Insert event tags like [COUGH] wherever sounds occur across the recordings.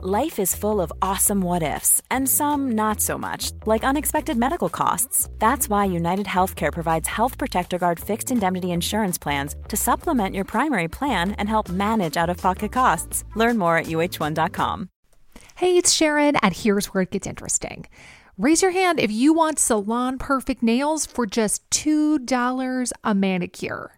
Life is full of awesome what ifs, and some not so much, like unexpected medical costs. That's why United Healthcare provides Health Protector Guard fixed indemnity insurance plans to supplement your primary plan and help manage out of pocket costs. Learn more at uh1.com. Hey, it's Sharon, and here's where it gets interesting. Raise your hand if you want salon perfect nails for just $2 a manicure.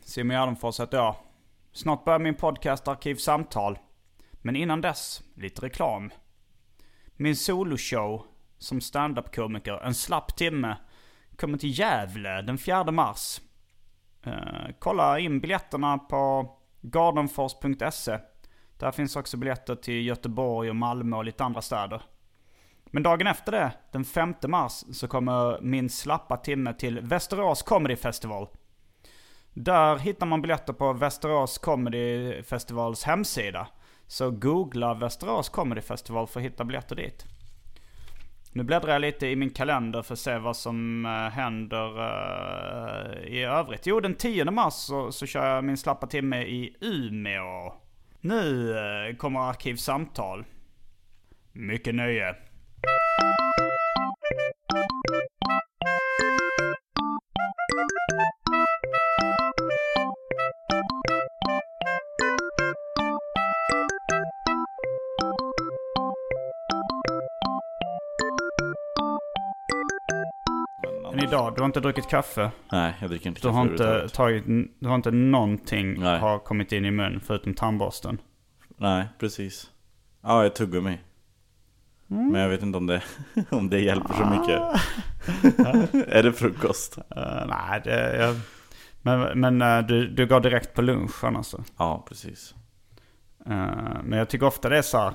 Simon Gärdenfors heter jag. Snart börjar min podcast Arkivsamtal. Men innan dess, lite reklam. Min soloshow som standup-komiker, En slapp timme, kommer till Gävle den 4 mars. Uh, kolla in biljetterna på gardenfors.se. Där finns också biljetter till Göteborg och Malmö och lite andra städer. Men dagen efter det, den 5 mars, så kommer min slappa timme till Västerås Comedy Festival. Där hittar man biljetter på Västerås Comedy Festivals hemsida. Så googla Västerås Comedy Festival för att hitta biljetter dit. Nu bläddrar jag lite i min kalender för att se vad som eh, händer eh, i övrigt. Jo, den 10 mars så, så kör jag min slappa timme i Umeå. Nu eh, kommer Arkivsamtal. Mycket nöje. Idag, du har inte druckit kaffe. Nej, jag dricker inte Du kaffe har inte tagit, du har inte någonting Nej. har kommit in i mun förutom tandborsten. Nej, precis. Ja, ett tuggummi. Mm. Men jag vet inte om det, [LAUGHS] om det hjälper så Ah. mycket. [LAUGHS] är det frukost? Eh, nej, det, jag, men, men eh, du, du går direkt på lunchen alltså. Ja, precis. Eh, men jag tycker ofta det är så här,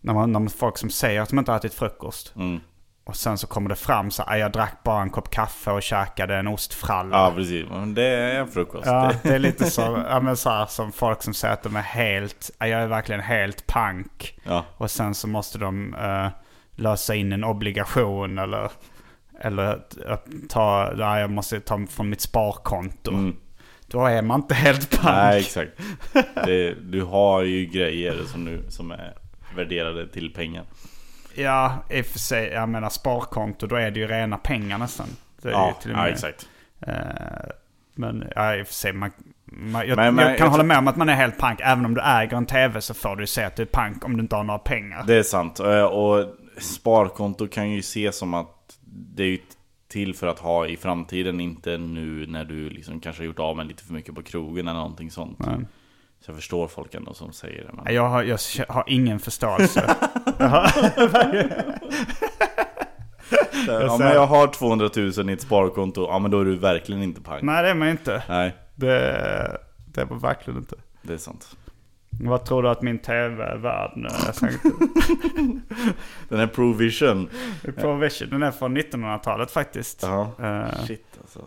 när man, när man folk som säger att de inte har ätit frukost. Mm. Och sen så kommer det fram så här, "Ah, jag drack bara en kopp kaffe och käkade en ostfralla. Ja, precis. Men det är en frukost. Ja, [LAUGHS] Det- är lite så, ja, men så här, som folk som säger att de är helt, ja, jag är verkligen helt pank. Ja. Och sen så måste de eh, lösa in en obligation eller, eller ta, ja, jag måste ta från mitt sparkonto. Mm. Då är man inte helt pank. Nej, exakt. Det, du har ju grejer som, du, som är värderade till pengar. Ja, i och för sig, jag menar sparkonto, då är det ju rena pengar nästan. Ja, ju ja exakt. Eh, men ja, i och för sig, man, man, jag, Men- men jag kan jag hålla med om att man är helt pank. Även om du äger en tv så får du säga att du är pank om du inte har några pengar. Det är sant. Eh, Och sparkonto kan ju ses som att det är ju till för att ha i framtiden, inte nu när du liksom kanske har gjort av med lite för mycket på krogen eller någonting sånt. Nej. Så jag förstår folk ändå som säger det. Men... Jag har, jag har ingen förståelse. [LAUGHS] jag har, Ja, men jag har 200 000 i ett sparkonto, ja men då är du verkligen inte pank. nej, det är man inte. Nej, Det, det var verkligen inte. det är sant. Vad tror du att min tv är värd nu? [LAUGHS] Den här Provision. Provision, den är från 1900-talet faktiskt. Ja. Eh, Shit alltså.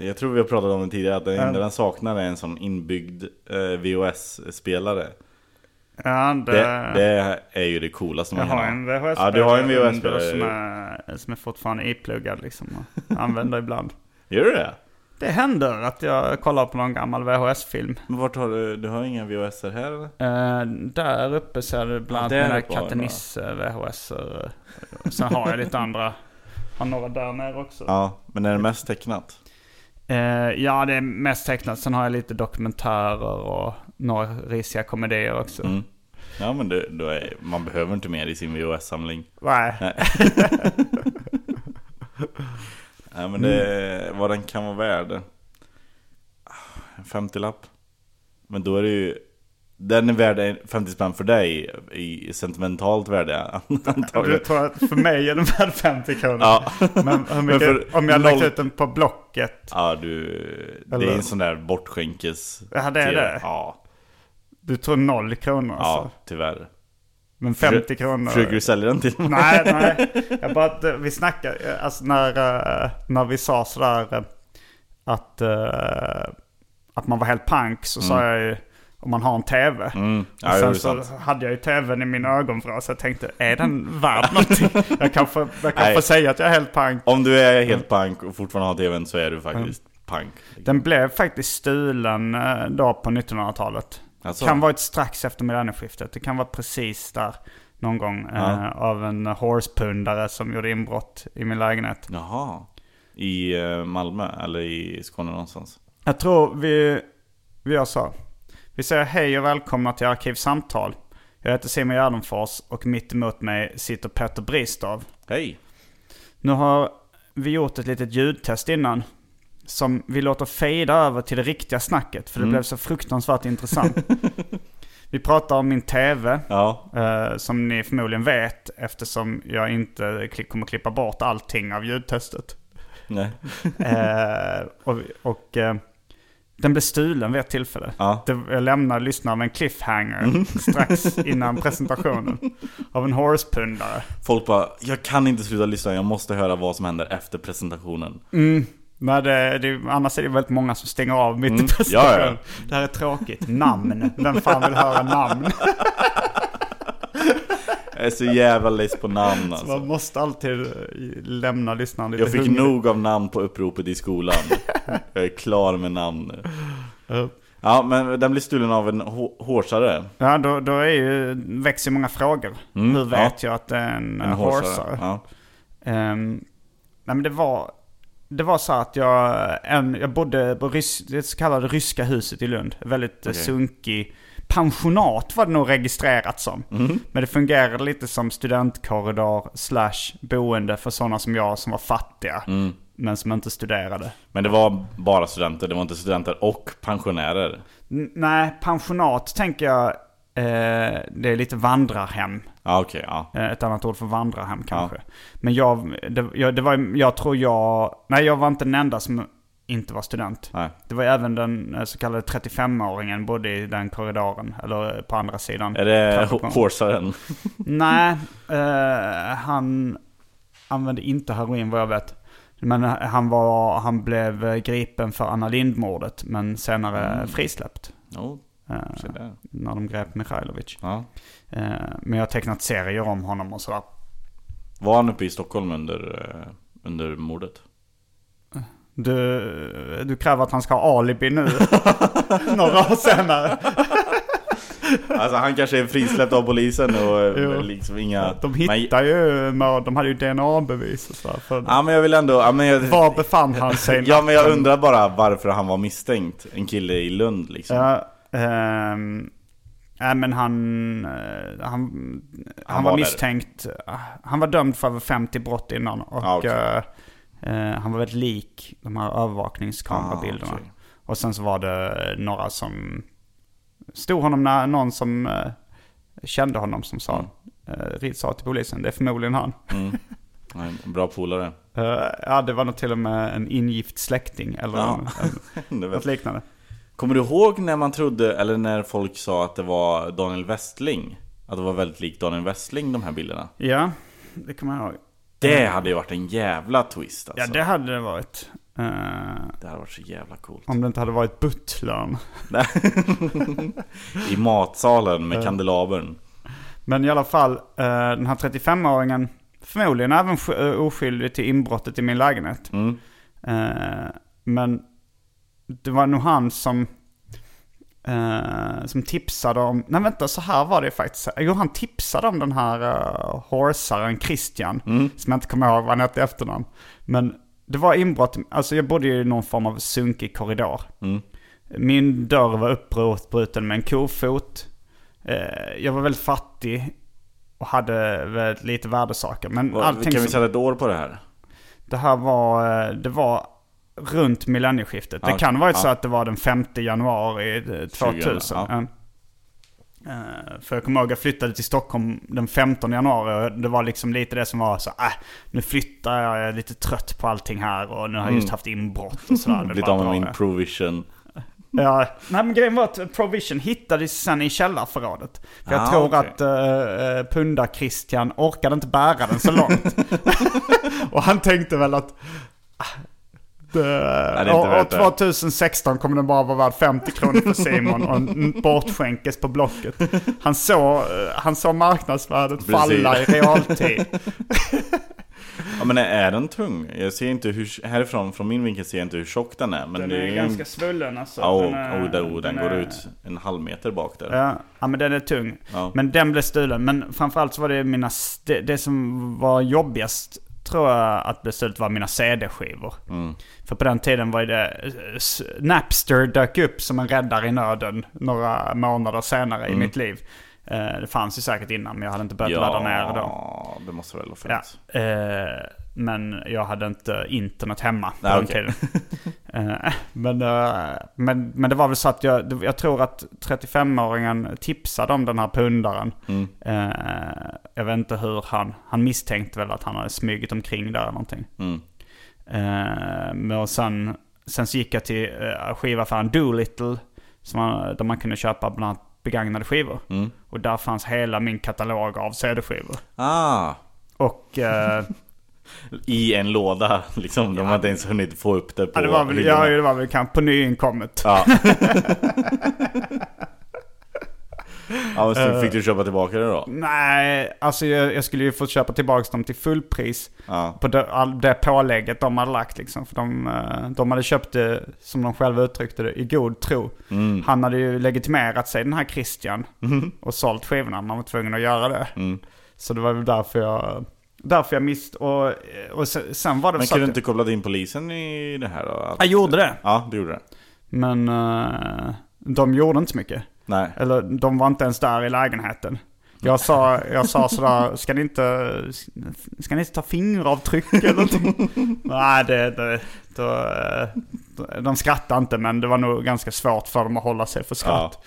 Jag tror vi har pratat om det tidigare, att Ja. enda den saknar är en sån inbyggd eh, VHS-spelare. ja, det, Det, det är ju det coolaste jag man har kan en. VHS-spelare Ja, du har en VHS-spelare. som är, som är fortfarande ipluggad liksom. Och använder ibland. [LAUGHS] Gör du det? Det händer att jag kollar på någon gammal VHS-film. Men vart har du, du har inga VHS här eller? Eh, där uppe är det bland annat mina har Katte jag Nisse VHS. Sen har jag lite andra. Har några där nere också. Ja, men är det mest tecknat? Eh, ja, det är mest tecknat. Sen har jag lite dokumentärer och några risiga komedier också. Mm. Ja men det, är, man behöver inte mer i sin VHS-samling. Nej. Nej. [LAUGHS] Nej men det, vad den kan vara värd. En 50-lapp. Men då är det ju Den är värd en 50 spänn för dig i sentimentalt värde [LAUGHS] Du antagligen. tror att för mig är den värd 50 kronor? Ja. Men hur mycket, för om jag lagt noll- ut den på Blocket? Ja du, det Eller- är en sån där bortskänkes... Ja, det är det? Ja, Du tror noll kronor ja alltså? tyvärr. Men 50 kronor. Försöker du sälja den till mig? Nej, [LAUGHS] nej. Jag bara vi snackade, alltså när, eh, när vi sa sådär eh, att, eh, att man var helt pank så sa jag ju om man har en tv. Mm. Och Ja, det sen så sant. hade jag ju tvn i mina ögonvrår så jag tänkte, är den värd någonting? [LAUGHS] Jag kan få, jag kan få säga att jag är helt pank. Om du är helt pank och fortfarande har tvn så är du faktiskt pank. Den blev faktiskt stulen eh, då på 1900-talet. Alltså. Kan varit strax efter millennieskiftet. Det kan vara precis där någon gång. eh, Ja. av en horsepundare som gjorde inbrott i min lägenhet. Jaha. I eh, Malmö eller i Skåne någonstans? Jag tror vi, vi gör så. Vi säger hej och välkomna till Arkivsamtal. Jag heter Simon Gärdenfors och mitt emot mig sitter Petter Bristav. Hej! Nu har vi gjort ett litet ljudtest innan. Som vi låter fejda över till det riktiga snacket. För det blev så fruktansvärt intressant. [LAUGHS] vi pratar om min tv. Ja, eh, som ni förmodligen vet eftersom jag inte kommer klippa bort allting av ljudtestet. nej. [LAUGHS] Eh, och och eh, den blev stulen vid ett tillfälle. Ja. Det, jag lämnade lyssnarna med en cliffhanger strax [LAUGHS] innan presentationen. Av en horsepundare. Folk bara, jag kan inte sluta lyssna, jag måste höra vad som händer efter presentationen. Men det, det, annars är det väldigt många som stänger av mitt Mm. presentationen. Ja, ja. Det här är tråkigt. Namn. Vem fan vill höra namn? Jag är så jävla less på namn Man alltså. måste alltid lämna lyssnaren lite Jag fick hungrig. nog av namn på uppropet i skolan. [LAUGHS] Jag är klar med namn nu. Ja. Ja, men den blir stulen av en hårsare. Ja, då, då är ju, växer många frågor. Mm, Hur vet ja. jag att det är en, En hårsare. horsare? Ja. Ehm, nej men det var, det var så att jag, en, jag bodde på rys, det så kallade ryska huset i Lund. Väldigt okay. Sunkig pensionat var det nog registrerat som. Mhm. Men det fungerade lite som studentkorridor slash boende för sådana som jag som var fattiga. Mm. Men som inte studerade. Men det var bara studenter, det var inte studenter och pensionärer. N- nej, pensionat tänker jag, eh, det är lite vandrarhem. Ja, okej, ja. Eh, Ett annat ord för vandrarhem kanske. Men jag, det, jag, det var, jag tror jag, nej jag var inte den enda som inte var student. Nej. Det var även den eh, så kallade 35-åringen bodde i den korridoren, eller på andra sidan. Är det hårsaren? Nej, eh, han använde inte heroin vad jag vet. Men han, var, han blev gripen för Anna Lindh-mordet, men senare Mm. frisläppt. Jo, eh, när de grep Mikhailovic. Ja. Eh, men jag har tecknat serier om honom och sådär. Var han uppe i Stockholm under, eh, under mordet? Du, du kräver att han ska ha alibi nu. [LAUGHS] Några år senare. [LAUGHS] Alltså han kanske är frisläppt av polisen och eh, Jo. liksom inga... De Men- hittar ju, mörd- de hade ju DNA-bevis och sådär. För Ja men jag vill ändå... Ja men jag, Var befann han sig [LAUGHS] ja, men jag undrar bara varför han var misstänkt. En kille i Lund liksom. Ja, ehm, nej men han, eh, han, han, var var där. misstänkt. eh, Han var dömd för över 50 brott innan. Och Ja, okej. eh, han var väldigt lik de här övervakningskamerabilderna. Ah, okej. Och sen så var det några som stod honom när någon som eh, kände honom som sa, mm. sa till polisen, det är förmodligen han. Mm. En bra polare. Eh, ja, det var nog till och med en ingift släkting eller Ja. en, en, [LAUGHS] något liknande. Kommer du ihåg när man trodde, eller när folk sa att det var Daniel Westling? Att det var väldigt likt Daniel Westling de här bilderna. Ja, det kommer jag ihåg. Det hade ju varit en jävla twist alltså. Ja, det hade det varit. Eh, det hade varit så jävla coolt. om det inte hade varit butlern. I matsalen med kandelabern. Men i alla fall, eh, den här 35-åringen, förmodligen även sk- oskyldig till inbrottet i min lägenhet. Mm. Men det var nog han som, som tipsade om, nej vänta så här var det faktiskt. Jo han tipsade om den här uh, horsaren Christian, som jag inte kommer ihåg vad han hette i efternamn. Men det var inbrott, alltså jag bodde i någon form av sunkig korridor. Mm. Min dörr var uppbruten med en kofot. Eh, jag var väldigt fattig och hade väldigt lite värdesaker. Men Vad- allting Kan vi sätta ett år på det här? det här var, eh, det var runt millennieskiftet. Det Ja, kan ha varit så ja. att det var den 5 januari eh, 2000. ja. Ja. Eh, För jag kommer ihåg jag flyttade till Stockholm den 15 januari och det var liksom lite det som var så äh, nu flyttar jag, jag är lite trött på allting här och nu har jag just haft inbrott och sådär. [LAUGHS] Bara av min provision. [LAUGHS] Ja, nej men grejen var att Provision hittades sen i källarförrådet. För jag Ah, tror okej. att uh, Pundar-Christian orkade inte bära den så långt. [LAUGHS] och han tänkte väl att... ah, Det, är och värt det. 2016 kommer den bara vara värd 50 kronor för Simon och en bortskänkes på Blocket. Han såg, eh, han såg marknadsvärdet Precis. falla i realtid. [LAUGHS] Ja men är den tung? Jag ser inte hur, härifrån, från min vinkel ser jag inte hur tjock den är. Men Den det är ju ganska svullen alltså. Ja, Den och, är- och, den, och den, går är- ut en halv meter bak där. Ja, ja men den är tung. Ja. Men den blev stulen. Men framförallt så var det mina... Det, det som var jobbigast tror jag att bli stulet var mina CD-skivor. Mm. För på den tiden var det... Napster dök upp som en räddare i nöden några månader senare Mm. i mitt liv. Eh, Det fanns ju säkert innan men jag hade inte börjat ladda ner då. Ja, det måste väl ha Ja, funnits. eh, men jag hade inte internet hemma på Nej, den tiden. [LAUGHS] Eh, men, eh, men, men det var väl så att jag, jag tror att 35-åringen tipsade om den här pundaren. Mm. Eh, jag vet inte hur han, han misstänkte väl att han hade smugit omkring där eller någonting. Mm. Eh, men och sen, sen så gick jag till uh, skivaffären Doolittle. Som man, där man kunde köpa bland annat begagnade skivor. Mm. Och där fanns hela min katalog av CD-skivor. Ah! Och... eh, [LAUGHS] I en låda liksom. De har inte ens hunnit få upp det på Ja, det var väl, ja, det var väl kanske på nyinkommet. Ja. [LAUGHS] [LAUGHS] ja, så fick du köpa tillbaka det då? Nej, alltså jag, jag skulle ju få köpa tillbaka dem till fullpris. Ja. På det, all, det pålägget de hade lagt liksom. För de, eh, de hade köpt det, som de själva uttryckte det, i god tro. Mm. Han hade ju legitimerat sig, den här Christian. Och sålt skivorna. Man var tvungen att göra det. Mm. Så det var väl därför jag... Därför jag mist... Och, och sen, sen var det Men kunde du inte kopplat in polisen i det här då? Att- Jag gjorde det. Ja, du gjorde det. Men eh, de gjorde inte så mycket. Nej. Eller de var inte ens där i lägenheten. Jag sa, jag sa sådär, ska ni inte, ska ni inte ta fingeravtryck eller någonting? [LAUGHS] Nej, det, det, då, eh, de skrattade inte men det var nog ganska svårt för dem att hålla sig för skratt.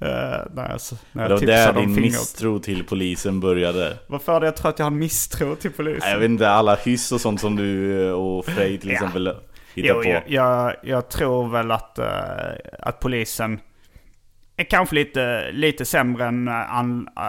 Eh, när jag, när Det jag var där din misstro till polisen började. Varför hade jag tror att jag har misstro till polisen? Jag vet inte, alla hyss och sånt som du eh, och Frej till Ja. exempel hittar Jo, på. jag, jag, jag tror väl att, att polisen är kanske lite, lite sämre än eh, an, eh,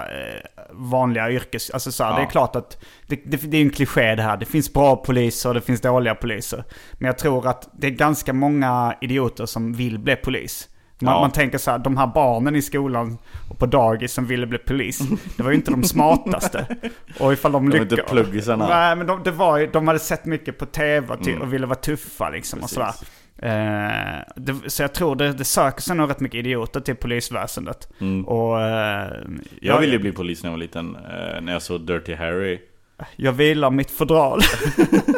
vanliga yrkes... Alltså så här, Ja. det är klart att det, det, det är en kliché det här. Det finns bra poliser och det finns dåliga poliser. Men jag tror att det är ganska många idioter som vill bli polis. Man, Ja. man tänker så här, de här barnen i skolan och på dagis som ville bli polis, det var ju inte de smartaste. [LAUGHS] Och ifall de De är inte lyckades... pluggisarna. Nej, men de, det var ju, de hade sett mycket på tv och, Mm. och ville vara tuffa liksom och Precis. sådär. Eh, det, så jag tror det, det söker sig nog rätt mycket idioter till polisväsendet. Mm. Och eh, Jag ville ju bli polis när jag var liten, eh, när jag såg Dirty Harry. jag vilar mitt fodral.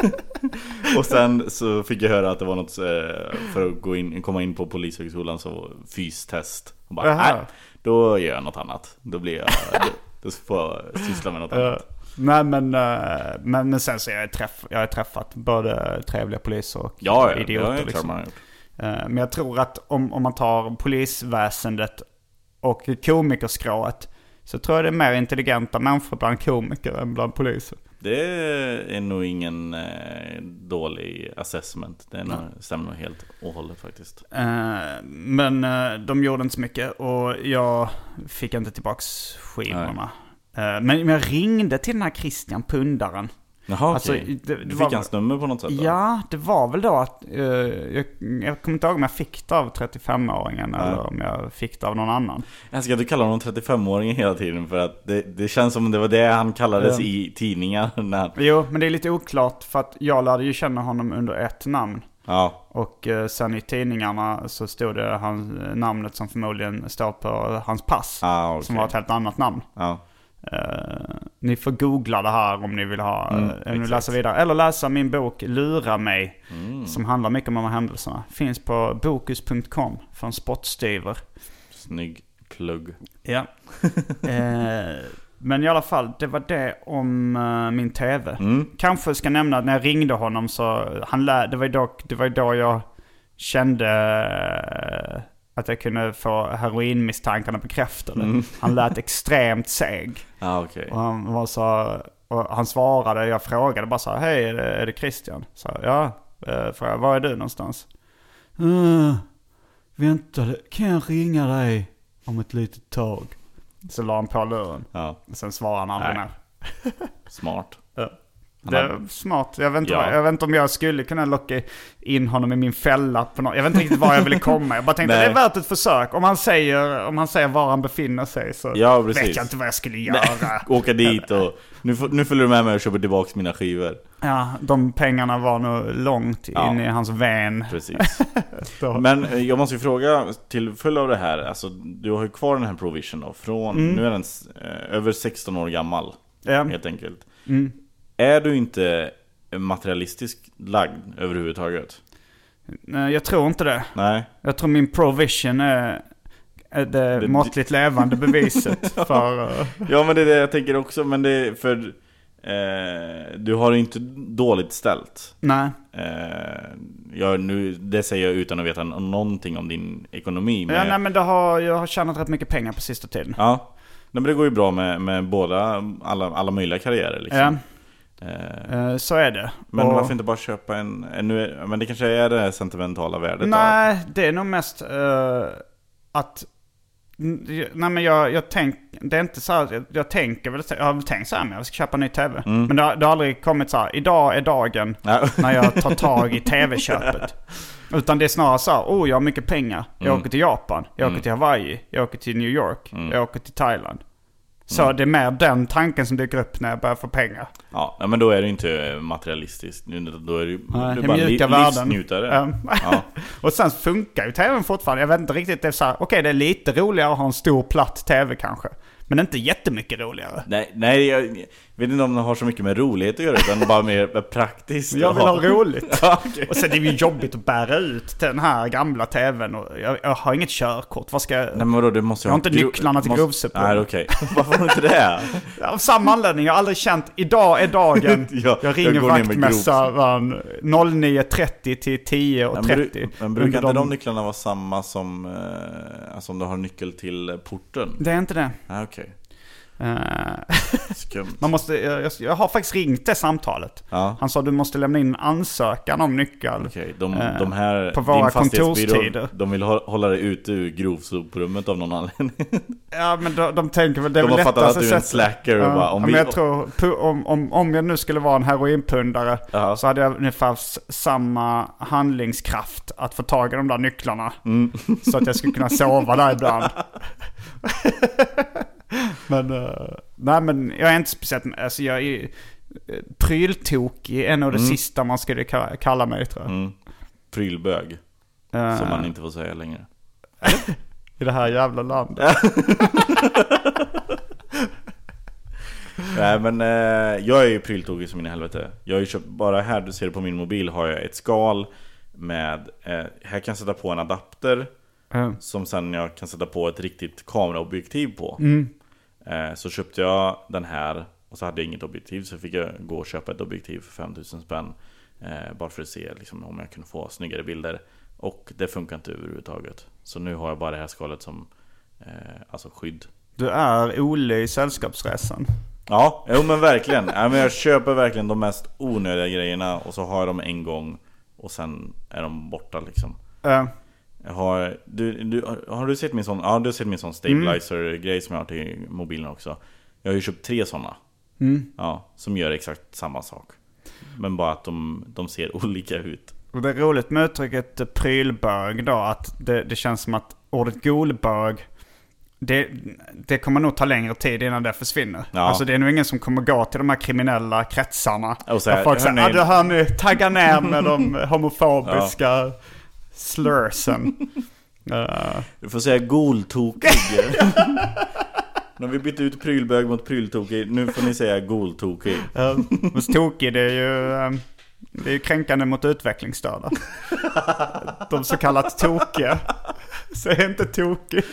[LAUGHS] Och sen så fick jag höra att det var något, eh, för att gå in, komma in på polishögskolan så fystest. Och bara, nej, då gör jag något annat. Då blir jag, då, då får jag syssla med något annat. Nej men, eh, men, men sen så har jag, träff, jag har träffat både trevliga poliser och Ja, ja, idioter. har jag liksom. man har. Eh, Men jag tror att om, om man tar polisväsendet och komikerskrået så tror jag det är mer intelligenta människor bland komiker än bland poliser. Det är nog ingen eh, dålig assessment. Det är nog, stämmer nog helt och hållet faktiskt. Eh, Men eh, de gjorde inte så mycket och jag fick inte tillbaks skivorna. Eh, Men jag ringde till den här Christian Pundaren. Jaha Alltså, okej. det- det Du var- fick hans nummer på något sätt då? Ja, det var väl då att... eh, jag, jag kommer inte ihåg om jag fick det av 35-åringen eller om jag fick det av någon annan. Jag ska du kalla honom 35-åringen hela tiden för att det, det känns som det var det han kallades Ja. i tidningar [LAUGHS] när Jo, men det är lite oklart för att jag lärde ju känna honom under ett namn. Ja, Och eh, sen i tidningarna så stod det han, namnet som förmodligen står på hans pass. ah, okej. Som var ett helt annat namn. ja. Eh, ni får googla det här om ni vill ha, Mm, mm, exakt. läsa vidare. Eller läsa min bok Lura mig. Mm. Som handlar mycket om de här händelserna. Finns på bokus.com för en spottstyver. Snygg plugg. Ja. [LAUGHS] eh, men i alla fall, det var det om eh, min tv. Mm. Kanske ska nämna att när jag ringde honom så, han lä- det var ju då, det var ju då jag kände eh, att jag kunde få heroinmisstankarna bekräftade. Mm. Han lät extremt seg. Ja, [LAUGHS] okej. Och han var så, och han svarade, jag frågade bara så här, hej är det, är det Christian? Så här, ja, eh, frågade var är du någonstans? "Uh, vänta, kan jag ringa dig om ett litet tag? Så la han på luren. Ja, Sen svarade han aldrig mer. smart. Det är smart. Jag vet, inte Ja. vad, jag vet inte om jag skulle kunna locka in honom i min fälla på något. Jag vet inte riktigt var jag ville komma. Jag bara tänkte Nej. det är värt ett försök. Om han säger, om han säger var han befinner sig så Ja, vet jag inte vad jag skulle göra. [LAUGHS] Åka dit och nu, nu följer du med mig och köper tillbaka mina skivor. Ja, de pengarna var nog långt Ja. in i hans vän. Precis. [LAUGHS] Men eh, jag måste ju fråga till följd av det här, alltså du har ju kvar den här Provision då, från, Mm. nu är den eh, över 16 år gammal Ja. helt enkelt. Mm. Är du inte materialistiskt lagd överhuvudtaget? Nej, Jag tror inte det. Nej? Jag tror min provision är, det, Det- måttligt levande beviset [LAUGHS] för... eh, Ja men det är det jag tänker också, men det är för eh, du har ju inte dåligt ställt. nej. Eh, jag, nu, det säger jag utan att veta någonting om din ekonomi. Men Ja, nej men det har, jag har tjänat rätt mycket pengar på sista tiden. Ja, Nej, men det går ju bra med, med båda, alla, alla möjliga karriärer liksom. Ja, Eh, eh, så är det. men Och- varför inte bara köpa en, en nu, men det kanske är det här sentimentala värdet Nej, det är nog mest eh, att... Nej men jag, jag tänk, det är inte så här, jag, jag tänker väl, jag har väl tänkt så här men jag ska köpa en ny tv. Mm. Men det har, det har aldrig kommit så här, idag är dagen Ja. när jag tar [LAUGHS] tag i tv-köpet. Utan det är snarare så här, oh jag har mycket pengar. Jag Mm. åker till Japan, jag åker Mm. till Hawaii, jag åker till New York, Mm. jag åker till Thailand. Så Mm. det är mer den tanken som dyker upp när jag börjar få pengar. Ja, men då är det inte materialistiskt. Då är det ju Nej, du bara li, livsnjutare. Ja. Ja. [LAUGHS] och sen funkar ju tvn fortfarande. Jag vet inte riktigt, det är så här, okej det är lite roligare att ha en stor platt tv kanske. Men inte jättemycket roligare. Nej, nej, jag vet inte om det har så mycket med rolighet att göra, utan bara mer praktiskt. Jag vill ha roligt. [LAUGHS] Ja, okej. Och sen är det ju jobbigt att bära ut den här gamla tvn. Och jag, jag har inget körkort. Vad ska jag... Nej men vadå, du måste Jag har ha inte nycklarna till måste-. Nej okej, varför har du inte det? [LAUGHS] Av samma anledning. Jag har aldrig känt, idag är dagen. [LAUGHS] Ja, jag ringer jag vaktmästaren 09.30 till 10.30. Men, men brukar inte de nycklarna vara samma som, eh, alltså om du har nyckel till porten? Det är inte det. Nej okej, skumt. [LAUGHS] man måste, jag, jag- har faktiskt ringt det samtalet. Ja, Han sa du måste lämna in en ansökan om nyckel. okej. De, Eh, de här, på våra kontorstider. De vill hå- hålla dig ute ur grovsoprummet av någon anledning. [LAUGHS] Ja men de, de tänker väl det är De väl har fattat att du är en slacker Ja, bara, om vi... jag tror, om, om, om jag nu skulle vara en heroinpundare Ja. så hade jag ungefär samma handlingskraft att få tag i de där nycklarna. Mm. Så att jag skulle kunna sova där ibland. [LAUGHS] men, eh, nej men jag är inte speciellt, alltså jag är ju, eh, pryltokig är nog det Mm. sista man skulle ka- kalla mig tror jag. Mm. Prylbög, Eh, som man inte får säga längre. [LAUGHS] I det här jävla landet. [LAUGHS] Nej men eh, jag är ju pryltokig som in i helvete. Jag har ju köpt, bara här du ser det på min mobil har jag ett skal med, eh, här kan jag sätta på en adapter Eh, som sen jag kan sätta på ett riktigt kameraobjektiv på. Mm. Eh, så köpte jag den här och så hade jag inget objektiv så fick jag gå och köpa ett objektiv för 5000 spänn. Eh, bara för att se liksom, om jag kunde få snyggare bilder. Och det funkar inte överhuvudtaget. Så nu har jag bara det här skalet som eh, alltså skydd. Du är Olle i Sällskapsresan. Ja, jo men verkligen. Ja, men jag köper verkligen de mest onödiga grejerna och så har jag dem en gång och sen är de borta liksom. Har, du, du, har- du sett min sån, ja du har sett min sån stabilizer-grej som jag har till mobilen också. Jag har ju köpt tre sådana. mm. Ja, som gör exakt samma sak. Men bara att de, de ser [LAUGHS] olika ut. Och det är roligt med uttrycket eh, prylbög då, att det, det känns som att ordet golbög, det, det kommer nog ta längre tid innan det försvinner. Ja. Alltså det är nog ingen som kommer gå till de här kriminella kretsarna. Och så där folk säger, ah, det här nu, tagga ner med [LAUGHS] de homofobiska slursen. [LAUGHS] Eh, Du får säga goltokig. Har [LAUGHS] vi bytt ut prylbög mot pryltokig, nu får ni säga goltokig. uh, men tokig det är ju... eh, det är ju kränkande mot utvecklingsstörda. De så kallat tokiga. Säg inte tokig.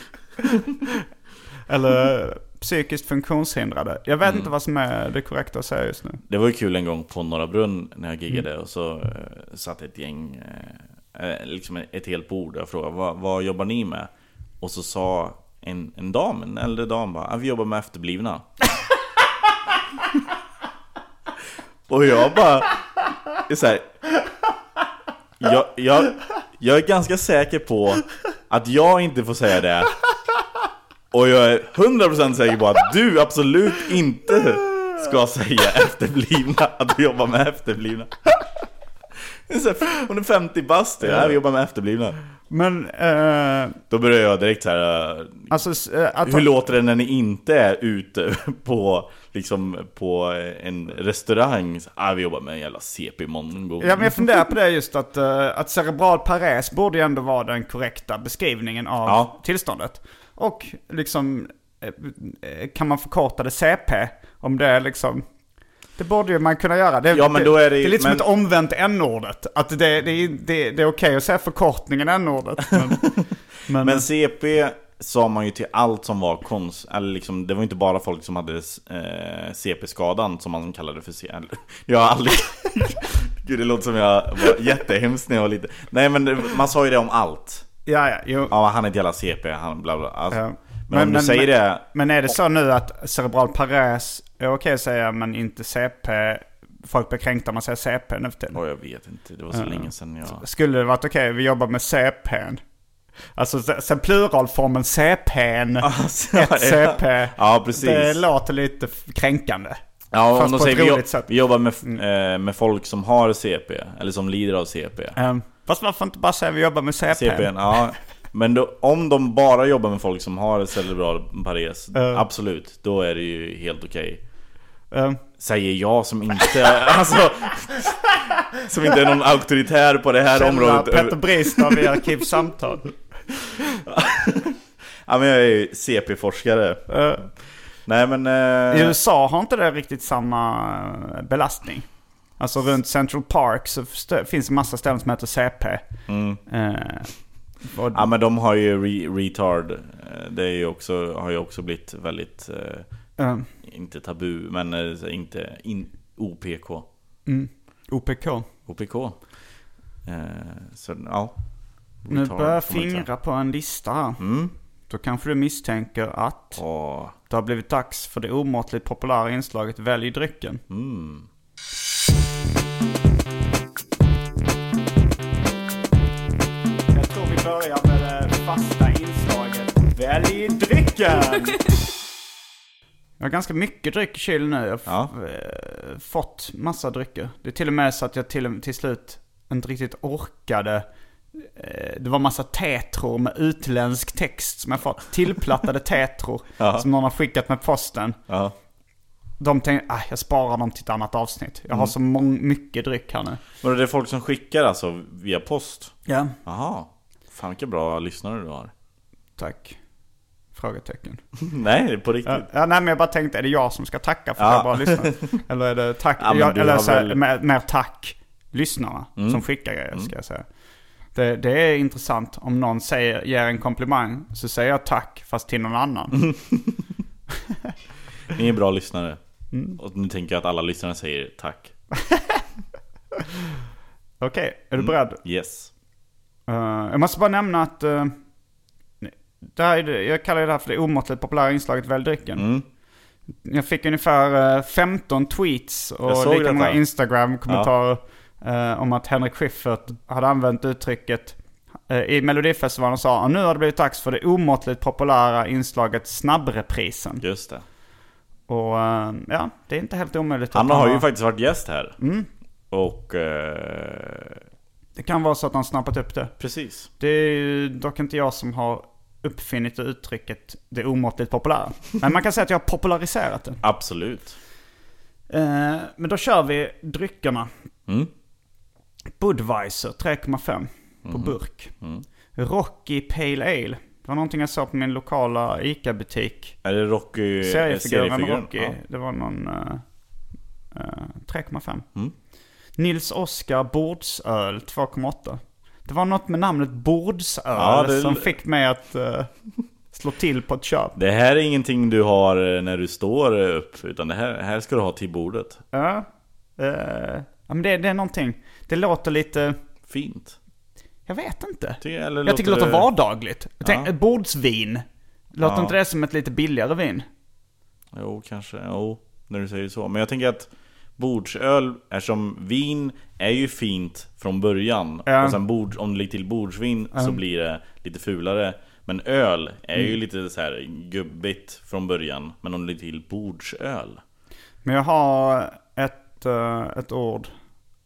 Eller psykiskt funktionshindrade. Jag vet inte vad som är det korrekta att säga just nu. Det var ju kul en gång på Norra Brunn när jag giggade Mm. och så eh, satt ett gäng, eh, Eh, liksom ett helt bord och jag frågade vad, vad jobbar ni med? Och så sa en, en dam, en äldre dam bara, vi jobbar med efterblivna. [LAUGHS] och jag bara, så här, jag, jag, jag är ganska säker på att jag inte får säga det Och jag är 100% säker på att du absolut inte ska säga efterblivna Att du jobbar med efterblivna Det är så här, hon är 50 bast, jag jobbar med efterblivna Men, eh, Då börjar jag direkt så här. äh, alltså eh, att... Hur låter det när ni inte är ute [LAUGHS] på, liksom, på en restaurang? Så, Ah, vi jobbar med en jävla CP-mongo Ja, men jag funderar på det just att, eh, att cerebral pares borde ju ändå vara den korrekta beskrivningen av Ja. tillståndet. Och liksom, eh, eh, kan man förkorta det CP? Om det är liksom... Det borde ju man kunna göra. Det, Ja, men då är det- det är lite som men- ett omvänt n-ordet. Att det, det, är- det, det är okej att säga förkortningen n-ordet. Men, [LAUGHS] men, Men CP sa man ju till allt som var konst, eller liksom, det var inte bara folk som hade eh, CP-skadan som man kallade för CP. [LAUGHS] Jag har aldrig... [LAUGHS] Gud det låter som jag var jättehemskt när jag var liten. Nej men det, man sa ju det om allt. ja, ja, jo. Ja han är ett jävla CP, han bla bla. Alltså, Ja. Men, om du säger det... Men är det så nu att cerebral pares är okej att säga men inte CP? Folk blir kränkta om man säger CP nu för tiden. Åh jag vet inte, det var så länge sedan jag... Skulle det varit okej, vi jobbar med CPn. Alltså se- sen pluralformen CPn, Alltså, [LAUGHS] ett CP. Ja precis. Det låter lite kränkande. Ja, Fast om de säger vi, sätt. vi jobbar med, eh, med folk som har CP, eller som lider av CP. Um, fast varför inte bara säga vi jobbar med CPn? CPn, ja. [LAUGHS] Men då, om de bara jobbar med folk som har cerebral pares, Ja. absolut, då är det ju helt okej. Um, Säger jag som inte, [LAUGHS] alltså, som inte är någon auktoritär på det här källa området. Petter Bristav i Arkivsamtal. [LAUGHS] Ja men jag är ju CP-forskare. Uh, Nej men... I Eh, USA har inte det riktigt samma eh, belastning. Alltså runt Central Park så finns det massa ställen som heter CP. mm. Och, Ja men de har ju re retard. Eh, Det är ju också, har ju också blivit väldigt, eh, inte tabu, men eh, inte in, OPK. mm, OPK. OPK. Eh, så ja. Nu börjar jag fingra på en lista här. Mm. Då kanske du misstänker att Åh. det har blivit dags för det omåttligt populära inslaget Välj drycken. Mm. Börjar med det fasta inslaget Välj drycken! Jag har ganska mycket dryck i kylen nu. Jag har Ja. f- eh, fått massa drycker. Det är till och med så att jag till, till slut inte riktigt orkade. Eh, Det var massa tetror med utländsk text som jag fått. Tillplattade [LAUGHS] tetror Ja. som någon har skickat med posten. Ja. De tänkte, ah, jag sparar dem till ett annat avsnitt. Jag har Mm. så mång- mycket dryck här nu. Men det är folk som skickar alltså via post? Ja. Jaha. Fan vilka bra lyssnare du har. Tack. Frågetecken. [LAUGHS] Nej, är på riktigt. Ja, ja, nej men jag bara tänkte, är det jag som ska tacka för Ja. att jag bara lyssnar? [LAUGHS] Eller är det tack, Ja, jag, eller så väl- mer, mer tack lyssnarna som skickar grejer ska jag säga. Det, det är intressant om någon säger, ger en komplimang så säger jag tack fast till någon annan. [LAUGHS] Ni är bra lyssnare. Mm. Och nu tänker jag att alla lyssnare säger tack. Okej, är Mm. du beredd? Yes. Eh, jag måste bara nämna att uh, det här är, jag kallar det här för det omåttligt populära inslaget Välj drycken. Mm. Jag fick ungefär eh, 15 tweets och lika många Instagram-kommentarer eh, om att Henrik Schyffert hade använt uttrycket i Melodifestivalen och sa att nu har det blivit dags för det omåttligt populära inslaget snabbreprisen. Just det. Och ja, det är inte helt omöjligt. Han har ju faktiskt varit gäst här. Mm. Och... Det kan vara så att han snappat upp det. precis. Det är ju dock inte jag som har uppfinnit uttrycket det omåttligt populära. Men man kan säga att jag har populariserat det. Absolut. Eh, men då kör vi dryckerna. Mm. Budweiser 3,5 på burk. Mm. Rocky Pale Ale. Det var någonting jag såg på min lokala ICA-butik. Är det Rocky... Seriefiguren seriefiguren? Rocky. Ja. Det var någon... Uh, 3,5. Nils Oskar Bordsöl 2,8. Det var något med namnet Bordsöl Ja, det- som fick mig att eh, slå till på ett köp. Det här är ingenting du har eh, när du står upp, utan det här, här ska du ha till bordet. Ja. Eh, ja men det, det är någonting. Det låter lite... Fint. Jag vet inte. Ty, Jag tycker det låter vardagligt. Jag tänk, Ja. Bordsvin. Låter Ja. inte det som ett lite billigare vin? Jo, kanske. Jo, när du säger så. Men jag tänker att bordsöl, eftersom vin är ju fint från början. Ja. Och sen bord, om du lägger till bordsvin så blir det lite fulare. Men öl är ju Mm. lite så här gubbigt från början. Men om du lägger till bordsöl. Men jag har ett, eh, ett ord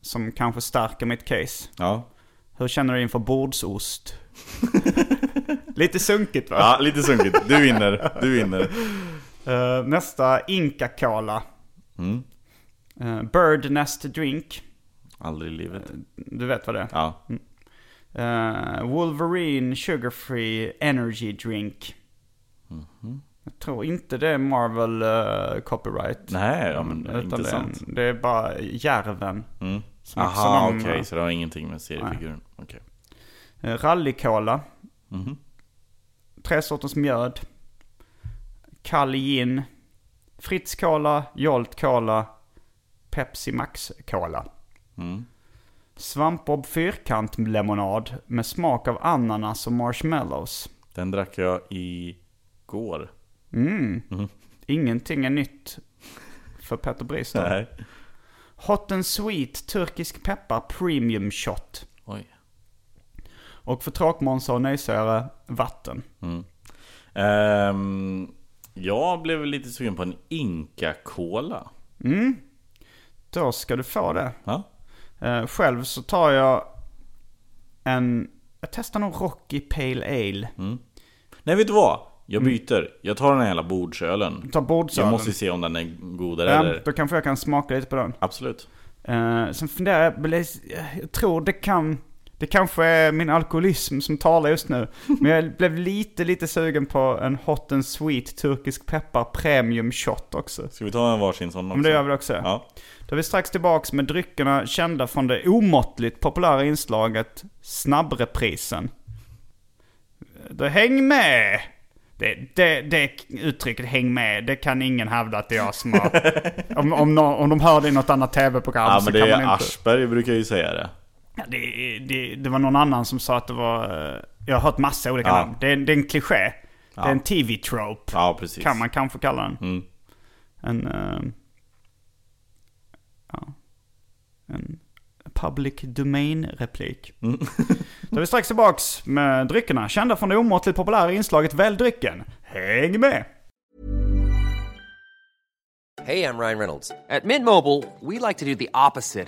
som kanske stärker mitt case. Ja. Hur känner du inför bordsost? [LAUGHS] Lite sunkigt va? Ja, lite sunkigt. Du vinner. Du vinner. Eh, nästa, Inca Cola. Mm. Eh, Bird Nest Drink. Aldrig i livet. Du vet vad det är? Ja. Eh, Wolverine Sugar Free Energy Drink. Jag tror inte det är Marvel eh, copyright. Nej, ja, men intressant. Det, är, det är bara Järven. Mm. Aha, okej. Så det har ingenting med seriefiguren. Okej. Eh, Rallycola. Mhm. Tre sorters mjöd. Kall gin. Fritz Cola, Jolt Cola, Pepsi Max Cola. Mm. Svampbob fyrkant-lemonad med smak av ananas och marshmallows. Den drack jag igår. Mm. Ingenting är nytt för Petter Brister. Nej. Hot and sweet turkisk peppar premium shot. Oj. Och för tråkmånsar och nejsägare, vatten. Ehm, jag blev lite sugen på en Inca-cola. Då ska du få det. Ja. Eh, själv så tar jag en... Jag testar nog Rocky Pale Ale. Nej, vet du vad? Jag byter. Jag tar den här jävla bordsölen. Ta bordsölen. Jag måste se om den är godare Ja, eller... då kanske jag kan smaka lite på den. Absolut. Uh, sen funderar jag, jag tror det kan... Det kanske är min alkoholism som talar just nu. Men jag [LAUGHS] blev lite, lite sugen på en hot and sweet turkisk peppar premium shot också. Ska vi ta en varsin sån också? Men det gör vi också. Ja. Då är vi strax tillbaks med dryckerna kända från det omåttligt populära inslaget Snabbreprisen. Då häng med! Det, det, det uttrycket häng med, det kan ingen hävda att det är jag som har... [LAUGHS] om, om, nå- om de hör det i något annat tv-program Ja så men det kan är man inte... Aschberg brukar ju säga det. Ja, det, det, det var någon annan som sa att det var... eh, Jag har hört massa olika Ja. namn. Det är, det är en kliché. Det är en tv-trope. Ja precis. Kan man kanske kalla den. Mm. En... eh, ja. En public domain-replik. Mm. [LAUGHS] Då är vi strax tillbaks med dryckerna. Kända från det omåttligt populära inslaget Välj drycken. Häng med! Hey, I'm Ryan Reynolds. At Mint Mobile, we like to do the opposite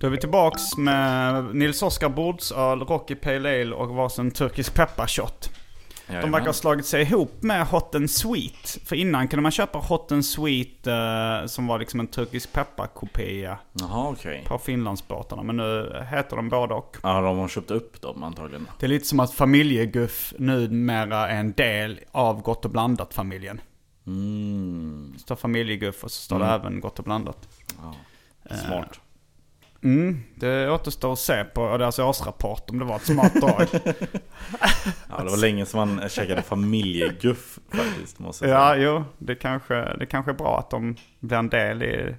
Då är vi tillbaks med Nils Oskar Bordsöl, Rocky Pale Ale och varsin turkisk pepparshot. De verkar ha slagit sig ihop med Hot and Sweet. För innan kunde man köpa Hot and Sweet eh, som var liksom en turkisk pepparkopia Jaha okej. på Finlandsbåtarna. Men nu heter de båda och. Ja de har köpt upp dem antagligen. Det är lite som att familjeguff numera är en del av Gott och blandat-familjen. Mm. Det står familjeguff och så står det även Gott och blandat. Smart. Mm, det återstår att se på deras årsrapport om det var ett smart drag. [LAUGHS] Ja det var länge som man käkade familjeguff faktiskt måste jag ja, jo, det kanske, det kanske är bra att de blir en del i,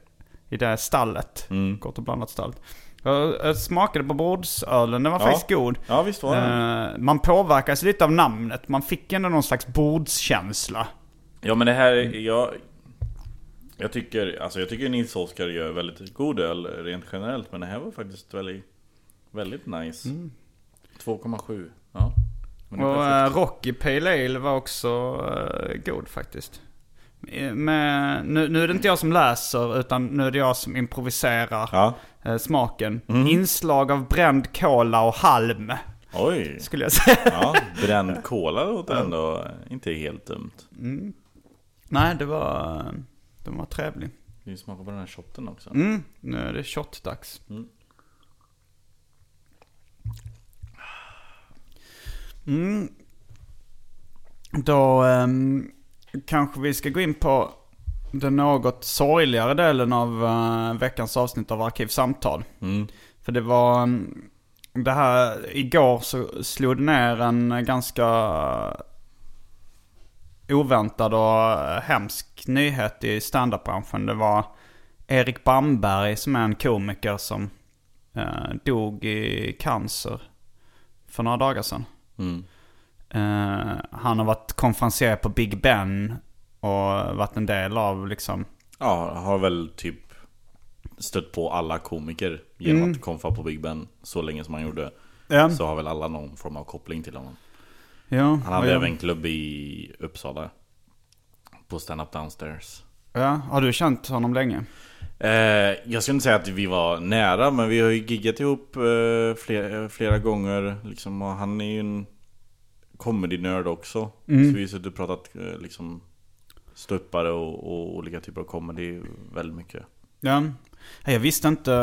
i det stallet. Gott och blandat stallet. Jag jag smakade på bordsölen, den var Ja. faktiskt god. Ja, visst var den. Eh, man påverkas lite av namnet, man fick ändå någon slags bordskänsla. Ja men det här, jag... Jag tycker, alltså jag tycker Nils Oskar gör väldigt god öl rent generellt Men det här var faktiskt väldigt, väldigt nice. 2,7 Ja. Och perfekt. uh, Rocky Pale Ale var också eh, god faktiskt. Eh, Men nu, nu är det inte jag som läser, utan nu är det jag som improviserar Ja, smaken. Inslag av bränd kola och halm, oj. skulle jag säga. Ja, bränd [LAUGHS] kola låter ändå inte helt dumt Nej, det var, den var trevlig. Vi smakar på den här shotten också Mm, nu är det shot-dags. Mm. Då ehm, kanske vi ska gå in på den något sorgligare delen av eh, veckans avsnitt av Arkivsamtal. Mm. För det var, mm, det här, igår så slog det ner en ganska oväntad och hemsk nyhet i standupbranschen. Det var Erik Bamberg som är en komiker som eh, dog i cancer för några dagar sedan. Mm. Eh, han har varit konferencier på Big Ben och varit en del av liksom Ja, har väl typ stött på alla komiker genom att konfa på Big Ben så länge som han gjorde Ja, Så har väl alla någon form av koppling till honom ja, Han hade ja. även en klubb i Uppsala På Stand Up Downstairs ja. Har du känt honom länge? eh, Jag skulle inte säga att vi var nära Men vi har ju giggat ihop eh, flera, flera gånger liksom, och Han är ju en comedy-nörd också Så vi har suttit och pratat eh, liksom Ståuppare och, och olika typer av comedy väldigt mycket Ja. Jag visste inte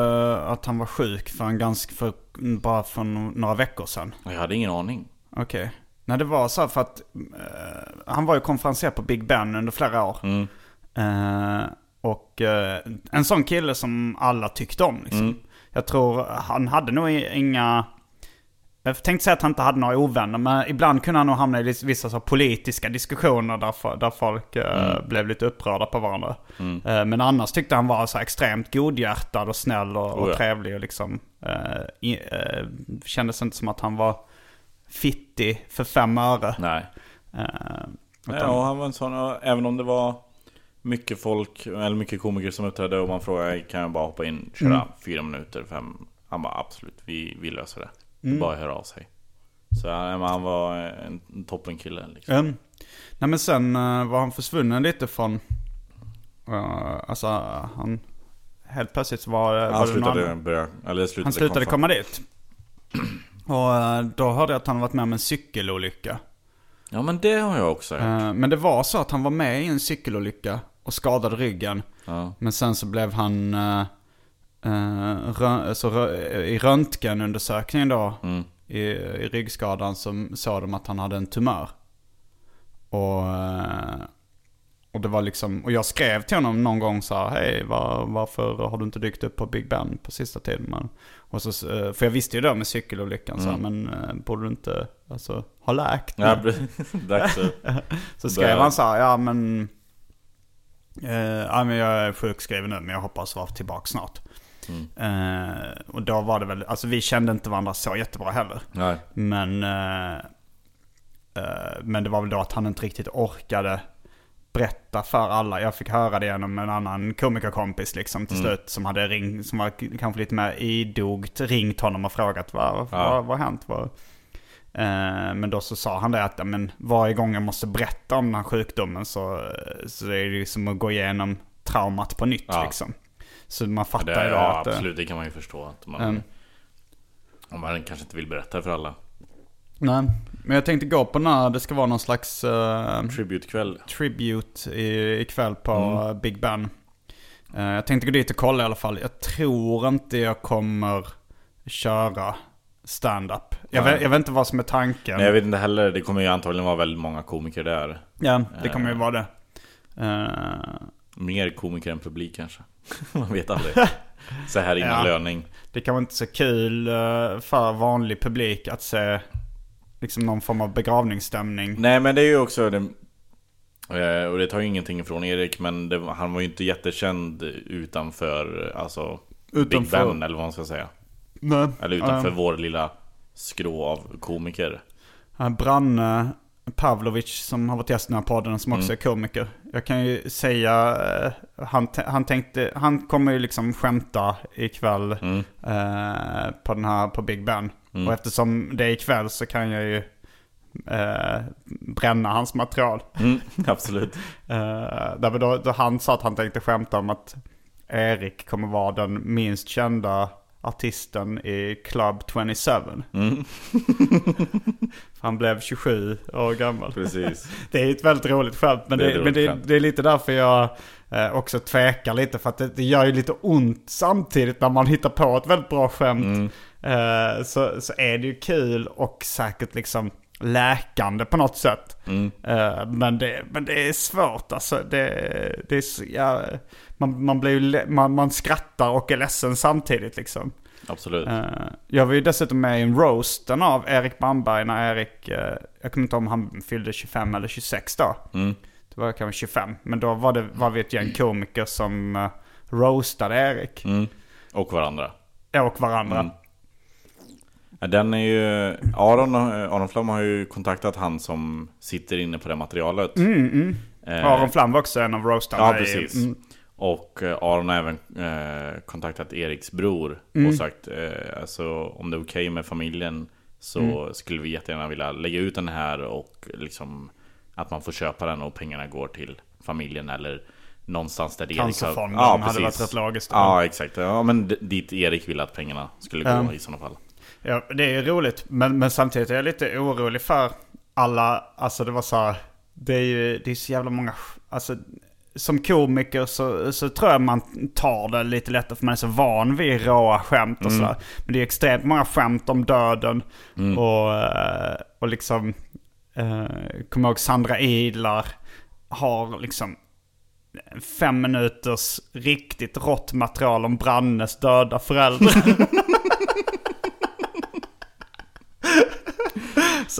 att han var sjuk förrän ganska för, bara för några veckor sedan. Jag hade ingen aning Okej. Nej det var så här för att eh, han var ju konferencier på Big Ben under flera år. Mm. Eh, och eh, en sån kille som alla tyckte om liksom. Jag tror han hade nog inga... Jag tänkte säga att han inte hade några ovänner, men ibland kunde han nog hamna i vissa så politiska diskussioner där, där folk eh, blev lite upprörda på varandra. Eh, men annars tyckte han var så extremt godhjärtad och snäll och, och Oh ja. trevlig och liksom... Eh, i, eh, kändes inte som att han var fittig för fem öre. Nej Eh, Ja, utan- han var en sån, även om det var mycket folk, eller mycket komiker som uppträdde och man frågade kan jag bara hoppa in, köra Mm. fyra minuter, fem? Han bara absolut, vi, vi löser det. Mm. Bara höra av sig. Så han var en, en toppenkille liksom. Um, nej men sen eh, var han försvunnen lite från... eh, alltså han... Helt plötsligt var, var Han det någon slutade börja, eller slutade, Han slutade komma komma dit. Och eh, då hörde jag att han varit med om en cykelolycka. Ja men det har jag också hört. Eh, Men det var så att han var med i en cykelolycka och skadade ryggen. Ja. Men sen så blev han... eh, eh, rö- alltså, I röntgenundersökningen då, Mm. i, i ryggskadan, så såg de att han hade en tumör. Och, och det var liksom, och jag skrev till honom någon gång så här, hej var, varför har du inte dykt upp på Big Ben på sista tiden? Men, och så, eh, för jag visste ju då med cykelolyckan så här, men eh, borde du inte alltså, ha läkt? nu?" Ja. Dags. [LAUGHS] Så skrev han så här, ja men... Eh, ja men jag är sjukskriven nu men jag hoppas vara tillbaka snart. Eh, och då var det väl, alltså vi kände inte varandra så jättebra heller. Nej. Men, eh, eh, men det var väl då att han inte riktigt orkade berätta för alla. Jag fick höra det genom en annan komikerkompis liksom till slut. Som hade ring, som var kanske lite mer idogt ringt honom och frågat vad, Ja. har hänt? Vad, Eh, Men då så sa han det att ja, men varje gång jag måste berätta om den här sjukdomen så, så är det som att gå igenom traumat på nytt Ja. liksom. Så man fattar ju då ja, att... eh, absolut, det kan man ju förstå. Att man, Mm. Om man kanske inte vill berätta för alla. Nej, men jag tänkte gå på när det ska vara någon slags eh, Tribute-kväll. tribute ikväll på Mm. eh, Big Ben. Eh, jag tänkte gå dit och kolla i alla fall. Jag tror inte jag kommer köra stand-up. Jag, vet, jag vet inte vad som är tanken. Nej jag vet inte heller, det kommer ju antagligen vara väldigt många komiker där. Ja, det kommer ju vara det. Eh, Mer komiker än publik kanske. [LAUGHS] Man vet aldrig. [LAUGHS] Så här innan Ja. löning. det kan vara inte så kul eh, för vanlig publik att se liksom någon form av begravningsstämning. Nej men det är ju också det, eh, Och det tar ju ingenting ifrån Erik men det, han var ju inte jättekänd utanför alltså Big Utanför- Ben eller vad man ska säga. Nej. Eller utanför Eh, vår lilla skrå av komiker. eh, Branne Pavlovic som har varit gäst i den här podden som också är komiker. Jag kan ju säga, eh, han, han tänkte, han kommer ju liksom skämta ikväll eh, på den här, på Big Ben. Och eftersom det är ikväll så kan jag ju eh, bränna hans material. Mm, absolut. [LAUGHS] Där då, då han sa att han tänkte skämta om att Erik kommer vara den minst kända artisten i Club 27. För [LAUGHS] han blev 27 år gammal. Precis. [LAUGHS] Det är ett väldigt roligt skämt. Men Det det, men det, det är lite därför jag eh, också tvekar lite. För att det, det gör ju lite ont samtidigt när man hittar på ett väldigt bra skämt. Mm. Eh, så, så är det ju kul och säkert liksom läkande på något sätt. Mm. Eh, men, det, men det är svårt alltså. Det, det är, ja, man, man, blir ju, man, man skrattar och är ledsen samtidigt liksom. Absolut. Eh, jag var ju dessutom med i en roasten av Erik Bamberg när Erik, jag kommer inte ihåg om han fyllde 25 eller 26 då. Mm. Det var kanske 25. Men då var, det, var vi ett gäng komiker som roastade Erik. Mm. Och varandra. Och varandra. Mm. Ja, Den är ju... Aron, Aron Flam har ju kontaktat han som sitter inne på det materialet. Eh, Aron Flam var också en av roastarna. Ja, precis. Mm. Och eh, Aron har även eh, kontaktat Eriks bror Mm. och sagt eh, alltså, om det är okej med familjen så Mm. skulle vi jättegärna vilja lägga ut den här och liksom att man får köpa den och pengarna går till familjen eller någonstans där Erik har... Cancerfonden hade varit rätt logiskt. Ja, exakt. Ja, men dit Erik ville att pengarna skulle gå Mm. i sådana fall. Ja, det är roligt. Men, men samtidigt är jag lite orolig för alla, alltså det var så här, det är ju det är så jävla många, alltså som komiker så, så tror jag man tar det lite lättare för man är så van vid råa skämt och sådär. Men det är extremt många skämt om döden och, eh, och liksom, eh, kommer ihåg Sandra Idlar har liksom fem minuters riktigt rått material om Brannes döda föräldrar. [LAUGHS] [LAUGHS]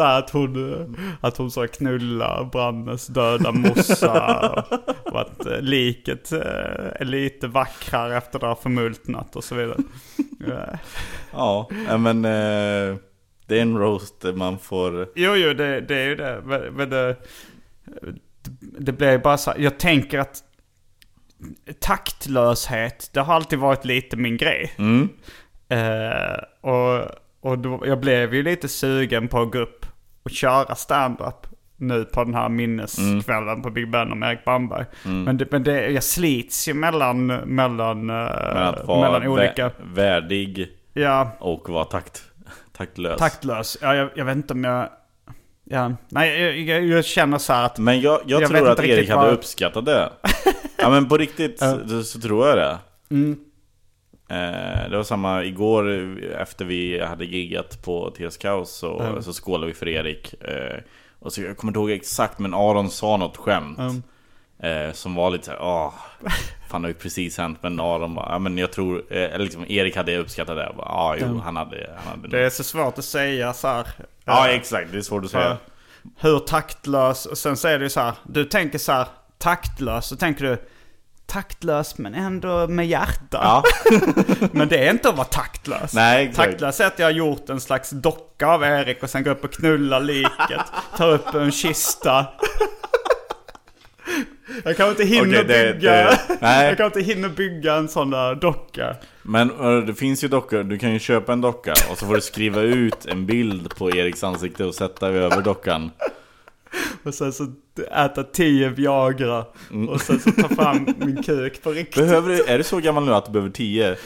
Så att hon, att hon sa knulla Brannes döda morsa. Och att eh, liket eh, är lite vackrare efter att det har förmultnat och så vidare. [LAUGHS] Ja, men eh, det är en roast man får... Jo, jo, det, det är ju det. Men, det, det blir bara så här, jag tänker att taktlöshet, det har alltid varit lite min grej. Mm. Eh, och och då, jag blev ju lite sugen på att gå upp och köra stand-up nu på den här minneskvällen på Big Ben med Erik Bamberg. Men, det, men det, jag slits ju mellan, mellan, eh, att mellan olika... vä- värdig Ja, och vara takt, taktlös. taktlös. Ja, jag, jag vet inte om jag... Ja, nej, jag, jag, jag känner så här att... Men jag, jag, tror att Erik hade vad- uppskattat det. ja men på riktigt [LAUGHS] så, så tror jag det. Mm. Eh, det var samma igår eh, efter vi hade giggat på TS Kaos så, så skålade vi för Erik. Eh, och så, jag kommer inte ihåg exakt men Aron sa något skämt. Eh, som var lite såhär, åh, fan det har ju precis hänt. Men Aron bara, ja men jag tror, eh, eller liksom Erik hade uppskattat det. Ja, jo, han hade, han hade Det är så svårt att säga så här. Ja eh, exakt, det är svårt att säga. Hur taktlös, och sen så är det ju så här. Du tänker så här, taktlös, så tänker du taktlös men ändå med hjärta. Ja, [LAUGHS] Men det är inte att vara taktlös. Nej. Taktlös är att jag har gjort en slags docka av Erik och sen går upp och knullar liket. [LAUGHS] tar upp en kista. Jag kan inte hinna Okej, det- bygga... det- nej. Jag kan inte hinna bygga en sån där docka. men det finns ju dockor, du kan ju köpa en docka och så får du skriva ut en bild på Eriks ansikte och sätta över dockan. Och sen så äta tio Viagra. Och sen så ta fram min kuk på riktigt. Behöver du, är du så gammal nu att du behöver 10?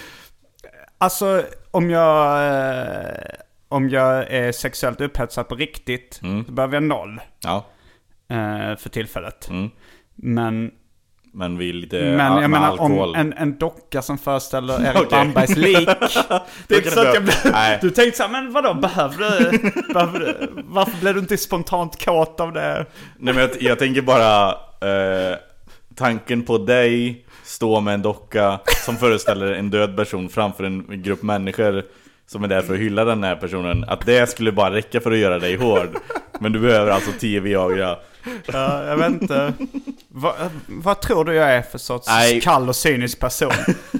Alltså om jag, eh, om jag är sexuellt upphetsad på riktigt, så behöver jag noll Ja, eh, för tillfället. Mm. Men, men vi är lite men ja, jag menar alkohol. om en, en docka som föreställer [LAUGHS] Erik. Bambergs lik. [LAUGHS] Det är inte så att jag blev. [LAUGHS] Du tänkte såhär, men vadå, behöver du, behöver du, varför blev du inte spontant kåt av det? Nej men jag, jag tänker bara eh, Tanken på dig Stå med en docka som föreställer en död person framför en grupp människor Som är där för att hylla den här personen Att det skulle bara räcka för att göra dig hård Men du behöver alltså 10 Viagra. Ja, jag vet inte. Va, vad tror du jag är för sorts Nej. kall och cynisk person?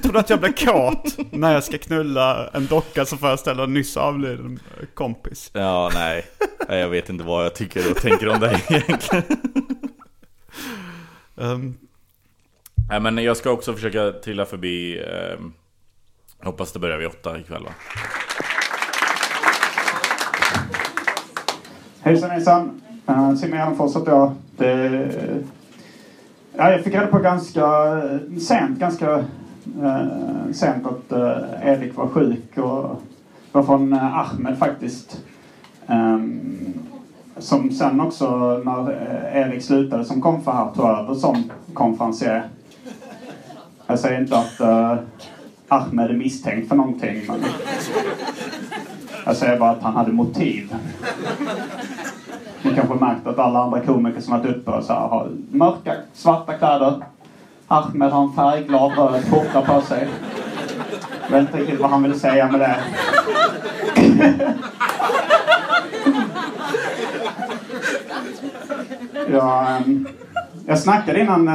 tror du att jag blir kåt när jag ska knulla en docka som föreställer en nyss avliden kompis? Ja, nej. Jag vet inte vad jag tycker och tänker om dig egentligen. Um, Nej, men jag ska också försöka trilla förbi... Eh, hoppas det börjar vid åtta ikväll va? Hejsan hejsan! Uh, Simon Gärdenfors heter jag. Det, ja, jag fick reda på ganska eh, sent, ganska uh, sent att uh, Erik var sjuk och var från uh, Ahmed faktiskt. Um, som sen också när Erik slutade som konfa här tog över som konferencier. Jag säger inte att uh, Ahmed är misstänkt för någonting men jag säger bara att han hade motiv. Ni kanske märkt att alla andra komiker som varit uppe och så här har mörka, svarta kläder. Ahmed har en färgglad röd skjorta på sig. Jag vet inte riktigt vad han vill säga med det. jag, ehm, jag snackade innan eh,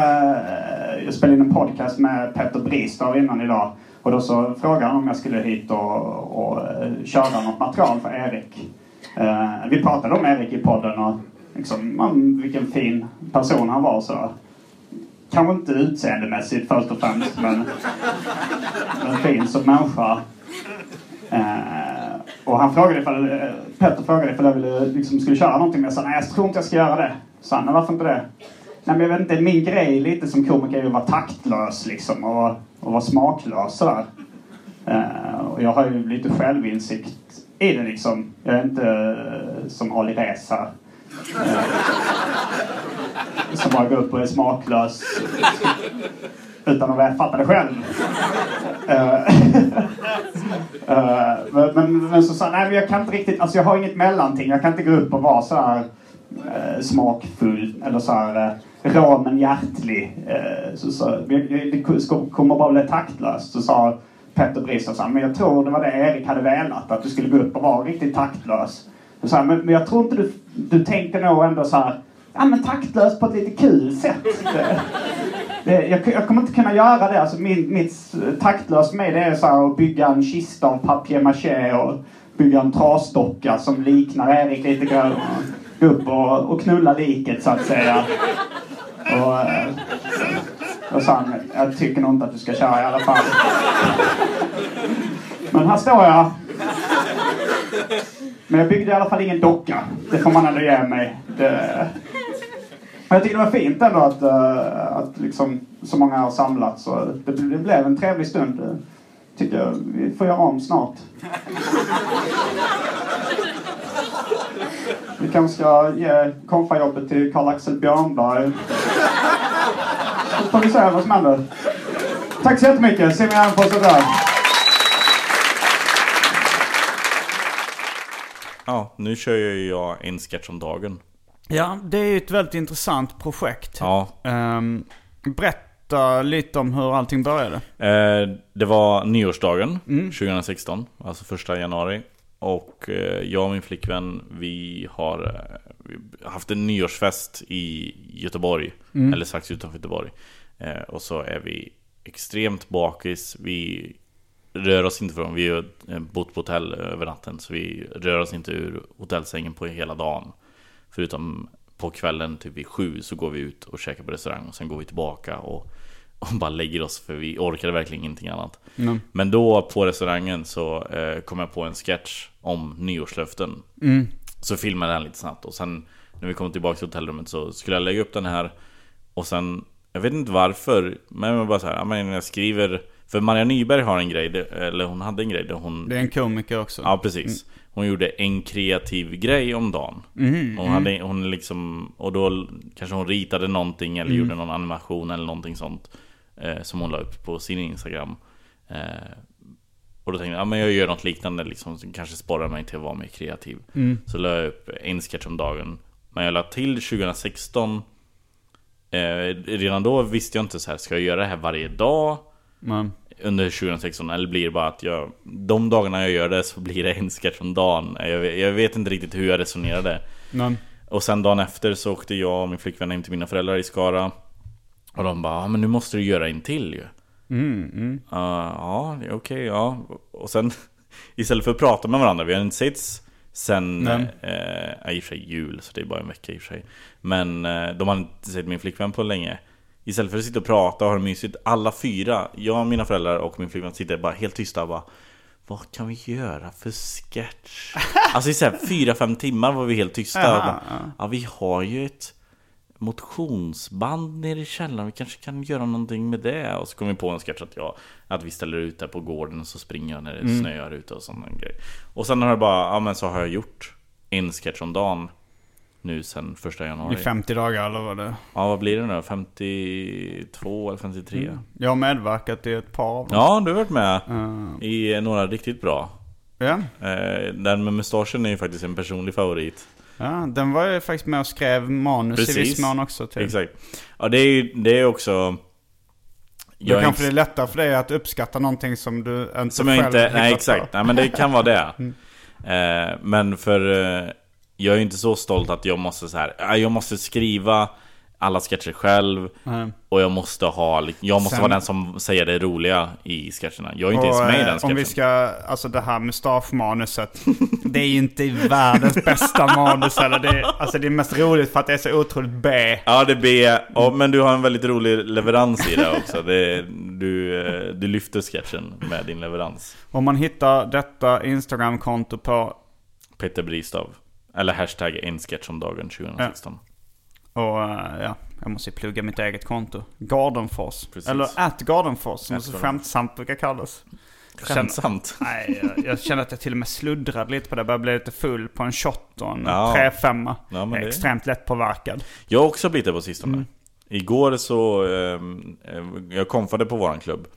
jag spelade in en podcast med Petter Bristav innan idag. Och då så frågade han om jag skulle hit och, och eh, köra något material för Erik. Eh, vi pratade om Erik i podden och liksom, om vilken fin person han var. Så. Kanske inte utseendemässigt först och främst men, men fin som människa. Eh, och han frågade ifall, eh, Petter frågade ifall jag ville, liksom, skulle köra någonting men jag sa nej jag tror inte jag ska göra det. Så han, varför inte det? Nej men jag vet inte, min grej lite som komiker är att vara taktlös liksom och, och vara smaklös sådär. Eh, och jag har ju lite självinsikt i det liksom. Jag är inte eh, som Ali Reza. Eh, som bara går upp och är smaklös utan att fatta det själv. Eh, [LAUGHS] men, men, men så sa nej men jag kan inte riktigt, alltså jag har inget mellanting. Jag kan inte gå upp och vara så här eh, smakfull eller så här eh, rå men hjärtlig. Eh, så, så, det, det kommer bara bli taktlöst. Så sa Petter Brister men jag tror det var det Erik hade velat. Att du skulle gå upp och vara riktigt taktlös. Så här, men, men jag tror inte du, du tänker nog ändå så här, ja men taktlös på ett lite kul sätt. Det, [LAUGHS] det, jag, jag kommer inte kunna göra det. Alltså min, mitt taktlös med det är så här att bygga en kista av papier-maché och bygga en trasdocka som liknar Erik lite grann. Gå upp och, och knulla liket så att säga. Och, eh, då och sa han, jag tycker nog inte att du ska köra i alla fall. Men här står jag. Men jag byggde i alla fall ingen docka. Det får man ändå ge mig. Det... Men jag tycker det var fint ändå att, eh, att liksom så många har samlats. Och det, det blev en trevlig stund. Det tycker jag vi får göra om snart. Vi kanske ska ge konfajobbet till Karl-Axel Björnberg. Får vi se vad som händer. Tack så jättemycket. Simon Gärdenfors är där. Ja, nu kör ju jag en sketch om dagen. ja, det är ju ett väldigt intressant projekt. Ja, Ehm, berätta lite om hur allting började. Eh, det var nyårsdagen 2016, alltså första januari. Och eh, jag och min flickvän, vi har eh, vi har haft en nyårsfest i Göteborg. Eller strax utanför Göteborg. Eh, och så är vi extremt bakis. Vi rör oss inte från, vi har bott på hotell över natten. Så vi rör oss inte ur hotellsängen på hela dagen. Förutom på kvällen, typ vid sju, så går vi ut och käkar på restaurang. Och sen går vi tillbaka och, och bara lägger oss för vi orkade verkligen ingenting annat. Men då på restaurangen så eh, kom jag på en sketch om nyårslöften. Så filmade jag den lite snabbt och sen när vi kom tillbaka till hotellrummet så skulle jag lägga upp den här. Och sen, jag vet inte varför, men jag bara så här, men jag skriver För Maria Nyberg har en grej, eller hon hade en grej där hon Det är en komiker också. Ja precis. Hon gjorde en kreativ grej om dagen. Hon hade, hon liksom Och då kanske hon ritade någonting eller gjorde någon animation eller någonting sånt eh, Som hon la upp på sin Instagram. Eh, Och då tänkte jag, ja men jag gör något liknande liksom Som kanske sporrar mig till att vara mer kreativ. Så la jag upp en sketch om dagen. Men jag la till 2016 eh, Redan då visste jag inte så här, ska jag göra det här varje dag? Men, under 2016 eller blir det bara att jag De dagarna jag gör det så blir det en sketch om dagen jag, vet- jag vet inte riktigt hur jag resonerade men, Och sen dagen efter så åkte jag och min flickvän hem till mina föräldrar i Skara. Och de bara, "Ja, men nu måste du göra en till ju. Mm, Ja, ja, det är okej, ja. Och sen [LAUGHS] istället för att prata med varandra, vi har inte setts sen, eh, i och för sig jul, så det är bara en vecka i och för sig. Men eh, de har inte sett min flickvän på länge. Istället för att sitta och prata och ha det mysigt, alla fyra, jag, mina föräldrar och min flickvän sitter bara helt tysta och bara vad kan vi göra för sketch? [LAUGHS] Alltså i så här fyra, fem timmar var vi helt tysta. Och bara, ja, vi har ju ett motionsband nere i källaren, vi kanske kan göra någonting med det. Och så kom vi på en sketch att, jag, att vi ställer ut där på gården och så springer jag när det Mm. snöar ute och sådana grejer. Och sen har det bara, ja men så har jag gjort en sketch om dagen nu sen första I januari. 50 dagar eller vad det Ja vad blir det nu då? 52 eller 53? Jag har medverkat i ett par av dem. Ja, du har varit med Eh, i några riktigt bra. ja. Eh, Den med mustaschen är ju faktiskt en personlig favorit. Ja, den var ju faktiskt med och skrev manus i Precis. viss mån också till. Exakt. Ja, det är ju det är också... Då är kanske det är lättare för dig att uppskatta någonting som du inte Som jag själv inte... Nej, exakt. på. Nej, men det kan vara det. [LAUGHS] Mm. Eh, Men för... eh, Jag är inte så stolt att jag måste så här. "Ja, Jag måste skriva alla sketcher själv. Nej. Och jag måste ha... Jag måste Sen- vara den som säger det roliga i sketcherna. Jag är inte ens Och, med i eh, den sketchen. Om vi ska, alltså det här mustaschmanuset. [LAUGHS] det är ju inte världens bästa manus eller det, alltså det är mest roligt för att det är så otroligt B. Ja, det blir... Ja, men du har en väldigt rolig leverans i det också. Det, du, eh, du lyfter sketchen med din leverans. Om man hittar detta Instagram-konto på, Peter Bristav. Eller hashtag en sketch om dagen 2016. Och eh, ja, jag måste ju plugga mitt eget konto. Gardenfors. Precis. Eller at Gardenfors som At så skämtsamt brukar kallas. Jag känner- Skämtsamt. Nej, jag, jag känner att jag till och med sluddrade lite på det. Jag började bli lite full på en shot och en Ja. 3-5. Ja, det- extremt lätt påverkad. Jag har också blivit det på sistone. Mm. Igår så... eh, jag konfade på våran klubb.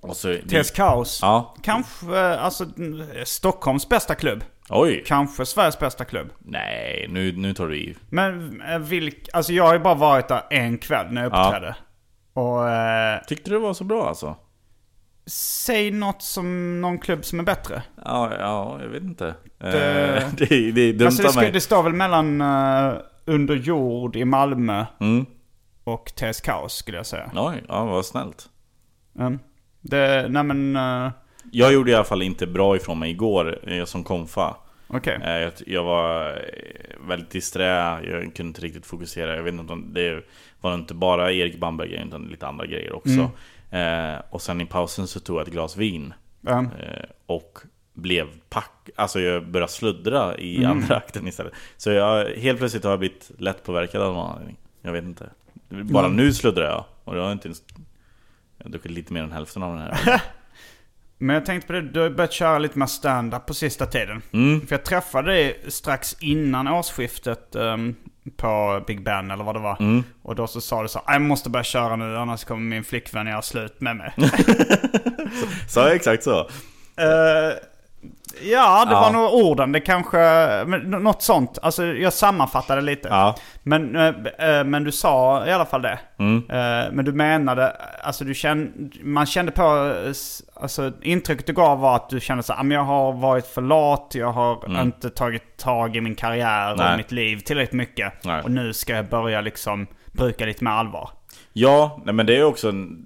Och så... TS Kaos. Ja. Kanske, alltså mm, Stockholms bästa klubb. Oj! Kanske Sveriges bästa klubb. Nej, nu, nu tar du i. Men eh, vilk, alltså jag har ju bara varit där en kväll när jag Ja. uppträdde. Och eh, Tyckte du det var så bra alltså? säg något som någon klubb som är bättre. Ja, ja jag vet inte. Det- Eh, [LAUGHS] det, det är dumt Alltså det, av ska, mig. det står väl mellan uh, Under jord i Malmö Mm. och TS Kaos skulle jag säga. Oj, ja vad snällt. Mm. Det, nej men, eh, Jag gjorde i alla fall inte bra ifrån mig igår, jag som konfa. okej. Eh, Jag, jag var eh, väldigt disträ, jag kunde inte riktigt fokusera. Jag vet inte om det var inte bara Erik Bamberg utan lite andra grejer också. Eh, och sen i pausen så tog jag ett glas vin. Eh, och blev pack... Alltså jag började sluddra i andra akten istället. Så jag, helt plötsligt har jag blivit lätt påverkad av någon anledning. Jag vet inte. Bara nu sluddrar jag. Och jag har inte ens... Jag har druckit lite mer än hälften av den här. [LAUGHS] Men jag tänkte på det, du har börjat köra lite mer stand-up på sista tiden. Mm. För jag träffade dig strax innan årsskiftet ehm, på Big Ben eller vad det var. Mm. Och då så sa du så här, jag måste börja köra nu annars kommer min flickvän göra slut med mig. [LAUGHS] Sa jag exakt så? Eh, ja, det Ja. var nog orden. Det kanske, men nå- något sånt. Alltså jag sammanfattade lite. Ja. Men, eh, eh, men du sa i alla fall det. Mm. Eh, men du menade, alltså du kände, man kände på, alltså intrycket du gav var att du kände så här, "Ah, jag har varit för lat, jag har inte tagit tag i min karriär Mm. Nej. och mitt liv tillräckligt mycket. Nej. Och nu ska jag börja liksom bruka lite mer allvar. Ja, men det är också en,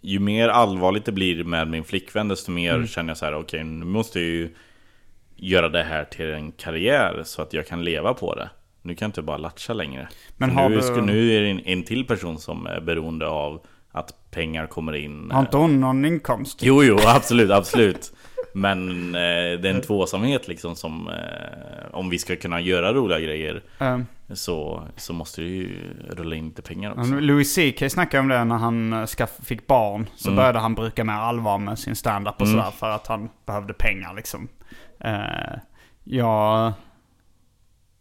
Ju mer allvarligt det blir med min flickvän desto mer Mm. känner jag så här: okej nu måste jag ju Göra det här till en karriär så att jag kan leva på det. Nu kan jag inte bara latcha längre. Men har nu, du- nu är det en, en till person som är beroende av Att pengar kommer in Har inte hon någon inkomst? Jo, jo, absolut, absolut. Men eh, det är en tvåsamhet liksom som eh, Om vi ska kunna göra roliga grejer. Eh, så, så måste det ju rulla in lite pengar också Louis CK snackade om det när han eh, fick barn. Så Mm. började han bruka mer allvar med sin stand-up och sådär för att han behövde pengar liksom. Uh, jag...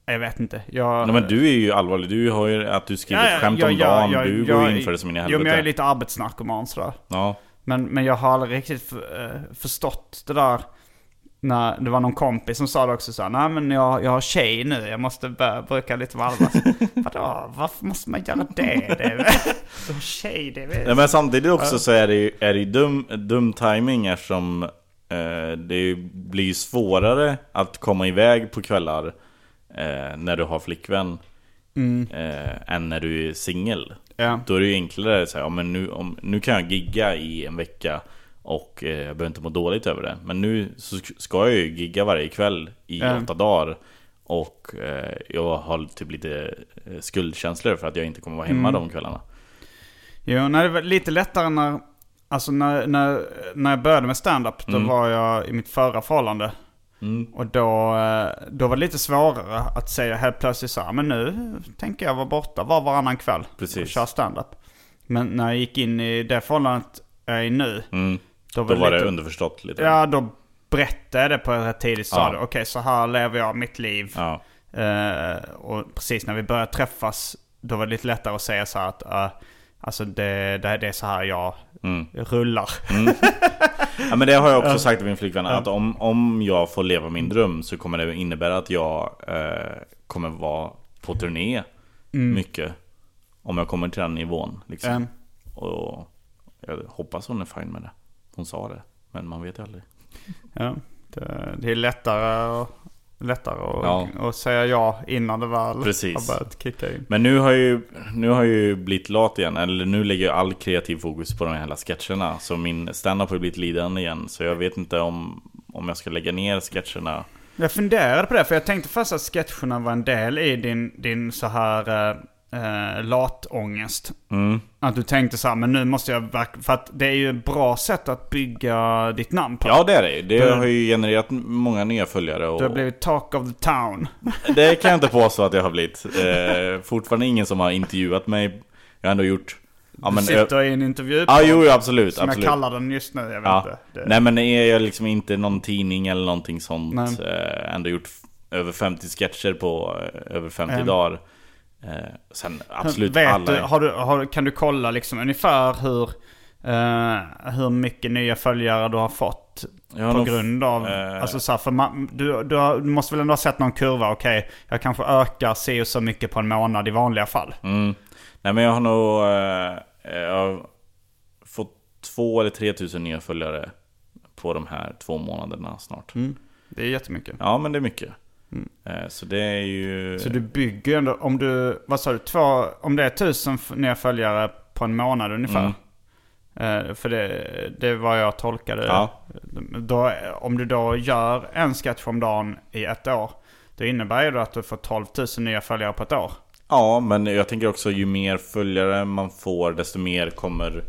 Jag vet inte. Jag, Nej men du är ju allvarlig, du har ju att du skriver ett skämt om dagen, du går in för det som in i Jo men jag är helvete lite arbetsnarkoman sådär. Ja, Men, men jag har aldrig riktigt för, eh, förstått det där. När det var någon kompis som sa det också så nej men jag, jag har tjej nu, jag måste börja bruka lite med allvar. [LAUGHS] Vadå, varför måste man göra det? det är, [LAUGHS] du har tjej, det är Nej, men samtidigt också så är det ju, är det ju dum, dum timing eftersom eh, det blir ju svårare att komma iväg på kvällar eh, när du har flickvän eh, än när du är singel. Ja. Då är det ju enklare att säga, ja, men nu, om, nu kan jag gigga i en vecka och eh, jag behöver inte må dåligt över det. Men nu så ska jag ju gigga varje kväll i Ja. åtta dagar. Och eh, jag har typ lite eh, skuldkänslor för att jag inte kommer vara hemma de kvällarna. Jo, nej, det var lite lättare när, alltså när, när, när jag började med stand-up. Då var jag i mitt förra förhållande. Och då, då var det lite svårare att säga helt plötsligt så här, men nu tänker jag vara borta var varannan kväll. Precis. Och köra stand-up. Men när jag gick in i det förhållandet jag är i nu. Mm. Då Då var lite, det underförstått lite. Ja, då berättade jag det på ett tidigt stadie. Ja. Okej, så här lever jag mitt liv. Ja. Eh, och precis när vi började träffas, då var det lite lättare att säga så här att eh, alltså det, det, det är så här jag Mm. rullar. Ja men det har jag också [LAUGHS] sagt till min flickvän att om, om jag får leva min dröm så kommer det innebära att jag eh, kommer vara på turné mycket. Om jag kommer till den nivån liksom. Mm. Och jag hoppas hon är fine med det. Hon sa det, men man vet ju aldrig. Ja, det, det är lättare, att- lättare att, Ja. att säga ja innan det väl Precis. har börjat kicka in. Men nu har ju, nu har jag ju blivit lat igen, eller nu lägger jag all kreativ fokus på de här hela sketcherna. Så min standup har blivit lidande igen. Så jag vet inte om, om jag ska lägga ner sketcherna. Jag funderade på det, för jag tänkte först att sketcherna var en del i din, din så här eh, latångest. Mm. Att du tänkte så här, men nu måste jag verkligen... För att det är ju ett bra sätt att bygga ditt namn på. Ja det är det. Det Du- har ju genererat många nya följare. Och... Du har blivit talk of the town. [LAUGHS] Det kan jag inte påstå att jag har blivit. Eh, fortfarande ingen som har intervjuat mig. Jag har ändå gjort... Ja, Du men, sitter i en intervju Ja, jo, jo, absolut. Som absolut. jag kallar den just nu, jag vet Ja. inte. Det, Nej men är jag liksom inte någon tidning eller någonting sånt. Nej. Eh, ändå gjort över 50 sketcher på eh, över 50 Mm. dagar. Eh, sen absolut vet alla... har du, har, kan du kolla liksom ungefär hur, eh, hur mycket nya följare du har fått? Har på f- grund av, eh, alltså så här, för man, du, du, har, du måste väl ändå ha sett någon kurva, okej, jag kanske ökar och så mycket på en månad i vanliga fall. Mm. Nej men jag har nog... Eh, jag har fått två eller tre tusen nya följare på de här två månaderna snart. Det är jättemycket. Ja men det är mycket. Eh, så det är ju... Mm. Så du bygger ju ändå, om du, vad sa du, två, om det är tusen nya följare på en månad ungefär. Eh, för det, det var jag tolkade. Ja. Då, om du då gör en sketch om dagen i ett år. Det innebär ju då att du får 12 000 nya följare på ett år. Ja, men jag tänker också ju mer följare man får desto mer kommer...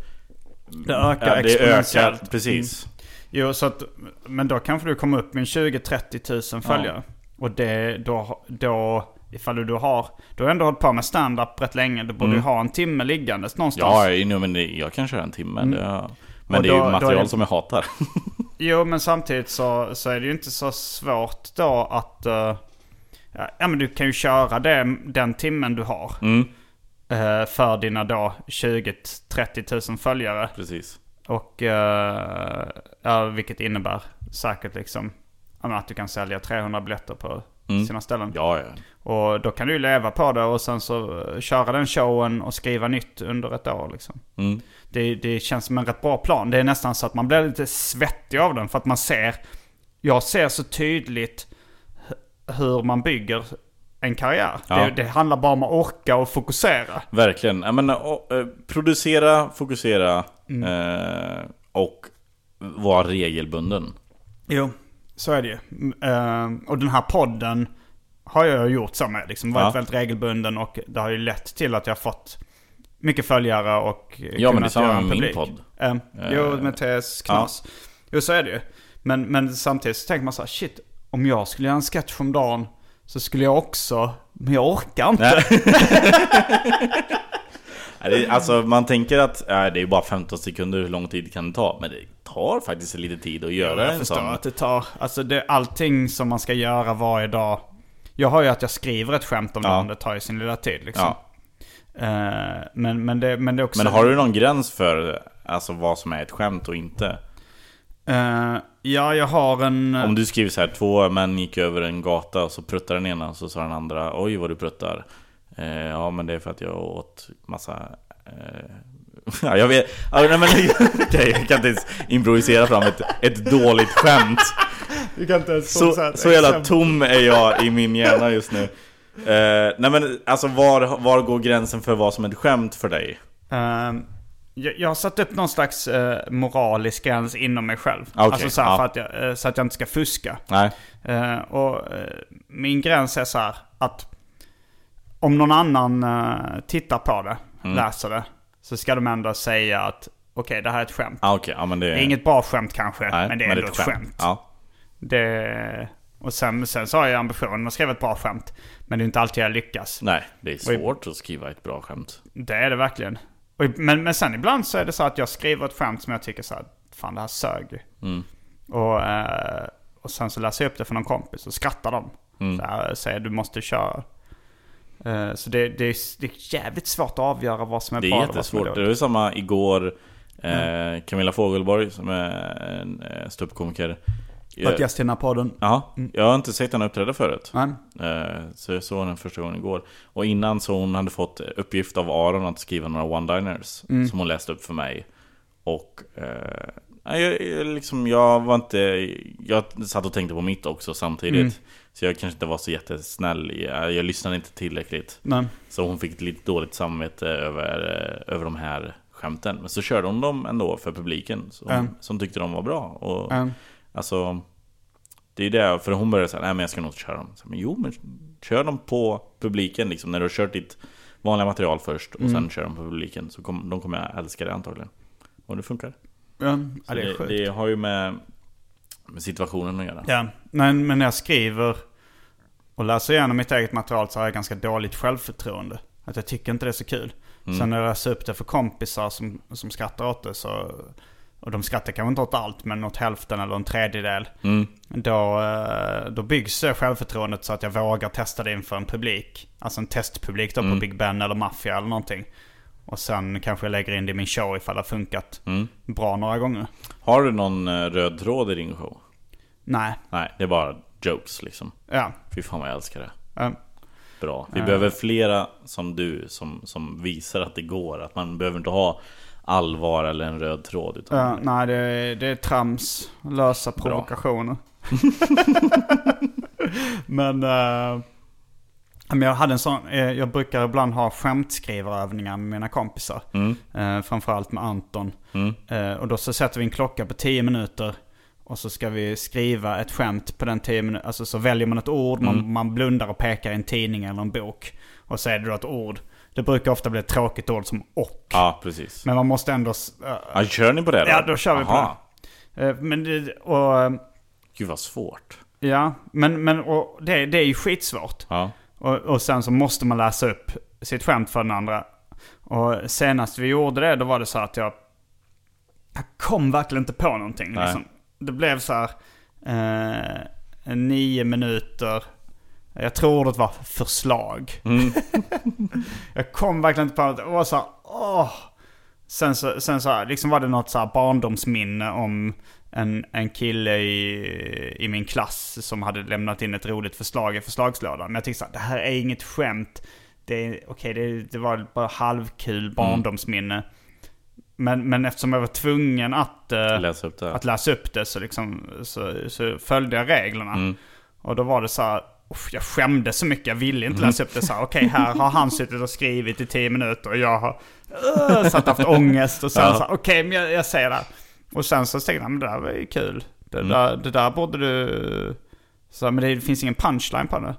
Det ökar Ja, det ökar, exponentiellt. precis. Jo, så att, men då kanske du kommer upp med 20-30 000 följare. Och det, då, då, ifall du då har, du har ändå hållit på med stand-up rätt länge. Du borde ju ha en timme liggandes någonstans. Mm. Ja, inne, men jag kan köra en timme. Det, men Och det är då- ju material är det- som jag hatar. [LAUGHS] Jo, men samtidigt så, så är det ju inte så svårt då att... eh, ja, men du kan ju köra det, den timmen du har. Mm, eh, för dina då 20-30 000 följare. precis. Och eh, ja, vilket innebär säkert liksom att du kan sälja 300 biljetter på sina ställen. Mm. Ja, ja. Och då kan du ju leva på det och sen så eh, köra den showen och skriva nytt under ett år liksom. Mm. Det, det känns som en rätt bra plan. Det är nästan så att man blir lite svettig av den för att man ser, jag ser så tydligt hur man bygger en karriär. Ja. Det, det handlar bara om att orka och fokusera. Verkligen. Jag menar, och, eh, producera, fokusera Mm. eh, och vara regelbunden. Jo, så är det ju. Mm, eh, och den här podden har jag gjort så med. Liksom varit Ja. väldigt regelbunden och det har ju lett till att jag har fått mycket följare och Ja, men det är kunnat samma göra med en min publik. podd. Eh, jo, med TS Knas. Jo, så är det ju. Men, men samtidigt så tänker man så här, shit, om jag skulle göra en sketch om dagen så skulle jag också, men jag orkar inte. [LAUGHS] Det, alltså man tänker att äh, det är bara 15 sekunder, hur lång tid kan det ta? Men det tar faktiskt lite tid att göra Jag en sån. att det tar, alltså det, allting som man ska göra varje dag. Jag har ju att jag skriver ett skämt om Ja. dagen, det tar ju sin lilla tid liksom. Ja. Eh, men, men, det, men det är också... Men har du någon gräns för alltså, vad som är ett skämt och inte? Eh, ja, jag har en... Om du skriver så här, två män gick över en gata och så pruttade den ena och så sa den andra Oj vad du pruttar eh, Ja men det är för att jag åt massa eh, [LAUGHS] Ja jag vet, nej, men, okej, [LAUGHS] jag kan inte ens improvisera fram ett, ett dåligt skämt Vi kan inte ens Så, så jävla tom är jag i min hjärna just nu. Eh, nej men alltså var, var går gränsen för vad som är ett skämt för dig? Ehm, jag, jag har satt upp någon slags eh, moralisk gräns inom mig själv. Okej, alltså så, ja. för att jag, eh, så att jag inte ska fuska. Nej. Eh, och eh, min gräns är så här att om någon annan eh, tittar på det, Mm. läser det, så ska de ändå säga att okej, det här är ett skämt. Ah, Okej, ja men det Det är inget bra skämt kanske, nej, men det är ändå ett skämt. Ja. Det, och sen, sen så har jag ambitionen att skriva ett bra skämt. Men det är inte alltid jag lyckas. Nej, det är svårt att skriva ett bra skämt. Det är det verkligen. Och, men, men sen ibland så är det så att jag skriver ett skämt som jag tycker så här, fan det här sög. Mm. Och, eh, och sen så läser jag upp det för någon kompis och skrattar de. Mm. Så här, säger du måste köra. Eh, så det, det, är, det är jävligt svårt att avgöra vad som är Det bra är och vad som är jättesvårt. Det dåligt. var samma igår. Eh, Camilla Fogelborg som är en eh, ståuppkomiker. Varit gäst i den här podden. Ja, jag har inte sett henne uppträda förut. Nej. Eh, Så jag såg henne första gången igår. Och innan så hon hade fått uppgift av Aron att skriva några one-liners. Mm. Som hon läste upp för mig. Och eh, jag, jag liksom, jag var inte... Jag satt och tänkte på mitt också samtidigt. Så jag kanske inte var så jättesnäll. Jag, jag lyssnade inte tillräckligt. Nej. Så hon fick ett lite dåligt samvete över, eh, över de här skämten. Men så körde hon dem ändå för publiken. Som, Mm. som tyckte de var bra. Och Mm. Alltså Det är det, för hon började säga nej men jag ska nog inte köra dem så, Men jo men kör dem på publiken liksom När du har kört ditt vanliga material först Och Mm. sen kör dem på publiken Så kom, de kommer jag älska det antagligen Och det funkar Ja, det det, det har ju med, med situationen att göra Ja, men, men när jag skriver och läser igenom mitt eget material så har jag ganska dåligt självförtroende. Att jag tycker inte det är så kul. Sen när jag läser upp det för kompisar som, som skrattar åt det så... Och de skrattar kanske inte åt allt men åt hälften eller en tredjedel. Då, eh, då byggs det självförtroendet så att jag vågar testa det inför en publik. Alltså en testpublik då på Big Ben eller Mafia eller någonting. Och sen kanske jag lägger in det i min show ifall det har funkat bra några gånger. Har du någon eh, röd tråd i din show? Nej, Nej, det är bara jokes liksom ja. Fy fan vad jag älskar det Eh, Bra. Vi behöver flera som du som, som visar att det går. Att man behöver inte ha allvar eller en röd tråd. Utan Ja, nej, det är, det är trams. Lösa provokationer. [LAUGHS] men, eh, men jag hade en sån, eh, jag brukar ibland ha skämtskrivarövningar med mina kompisar. Eh, framförallt med Anton. Eh, och då så sätter vi en klocka på 10 minuter. Och så ska vi skriva ett skämt på den 10 minuter. Alltså så väljer man ett ord, man, man blundar och pekar i en tidning eller en bok. Och så är det då ett ord. Det brukar ofta bli ett tråkigt ord som och. Ja, precis. Men man måste ändå... eh, Ja, kör ni på det då? Ja, då kör vi på Aha. det. Eh, Men det, och, Gud vad svårt. ja, men, men och det, det är ju skitsvårt. Ja. Och, och sen så måste man läsa upp sitt skämt för den andra. Och senast vi gjorde det, då var det så att jag... Jag kom verkligen inte på någonting. Liksom. Det blev så här... Eh, nio minuter. Jag tror ordet var förslag. [LAUGHS] jag kom verkligen inte på något. Det var så här, åh. Sen så, sen så liksom var det något så här barndomsminne om en, en kille i, i min klass som hade lämnat in ett roligt förslag i förslagslådan. Men jag tyckte så här, det här är inget skämt. Det, okej, det, det var bara halvkul barndomsminne. Men, men eftersom jag var tvungen att, eh, Läs upp det. att läsa upp det så, liksom, så, så följde jag reglerna. Mm. Och då var det så här, jag skämdes så mycket, jag ville inte läsa upp det så här. Okej, här har han suttit och skrivit i tio minuter och jag har uh, satt haft ångest. Och sen Ja. så här, okej, men jag, jag säger det. Och sen så tänkte jag, men det där var ju kul. Det, Mm. där, det där borde du... Så, men det finns ingen punchline på det.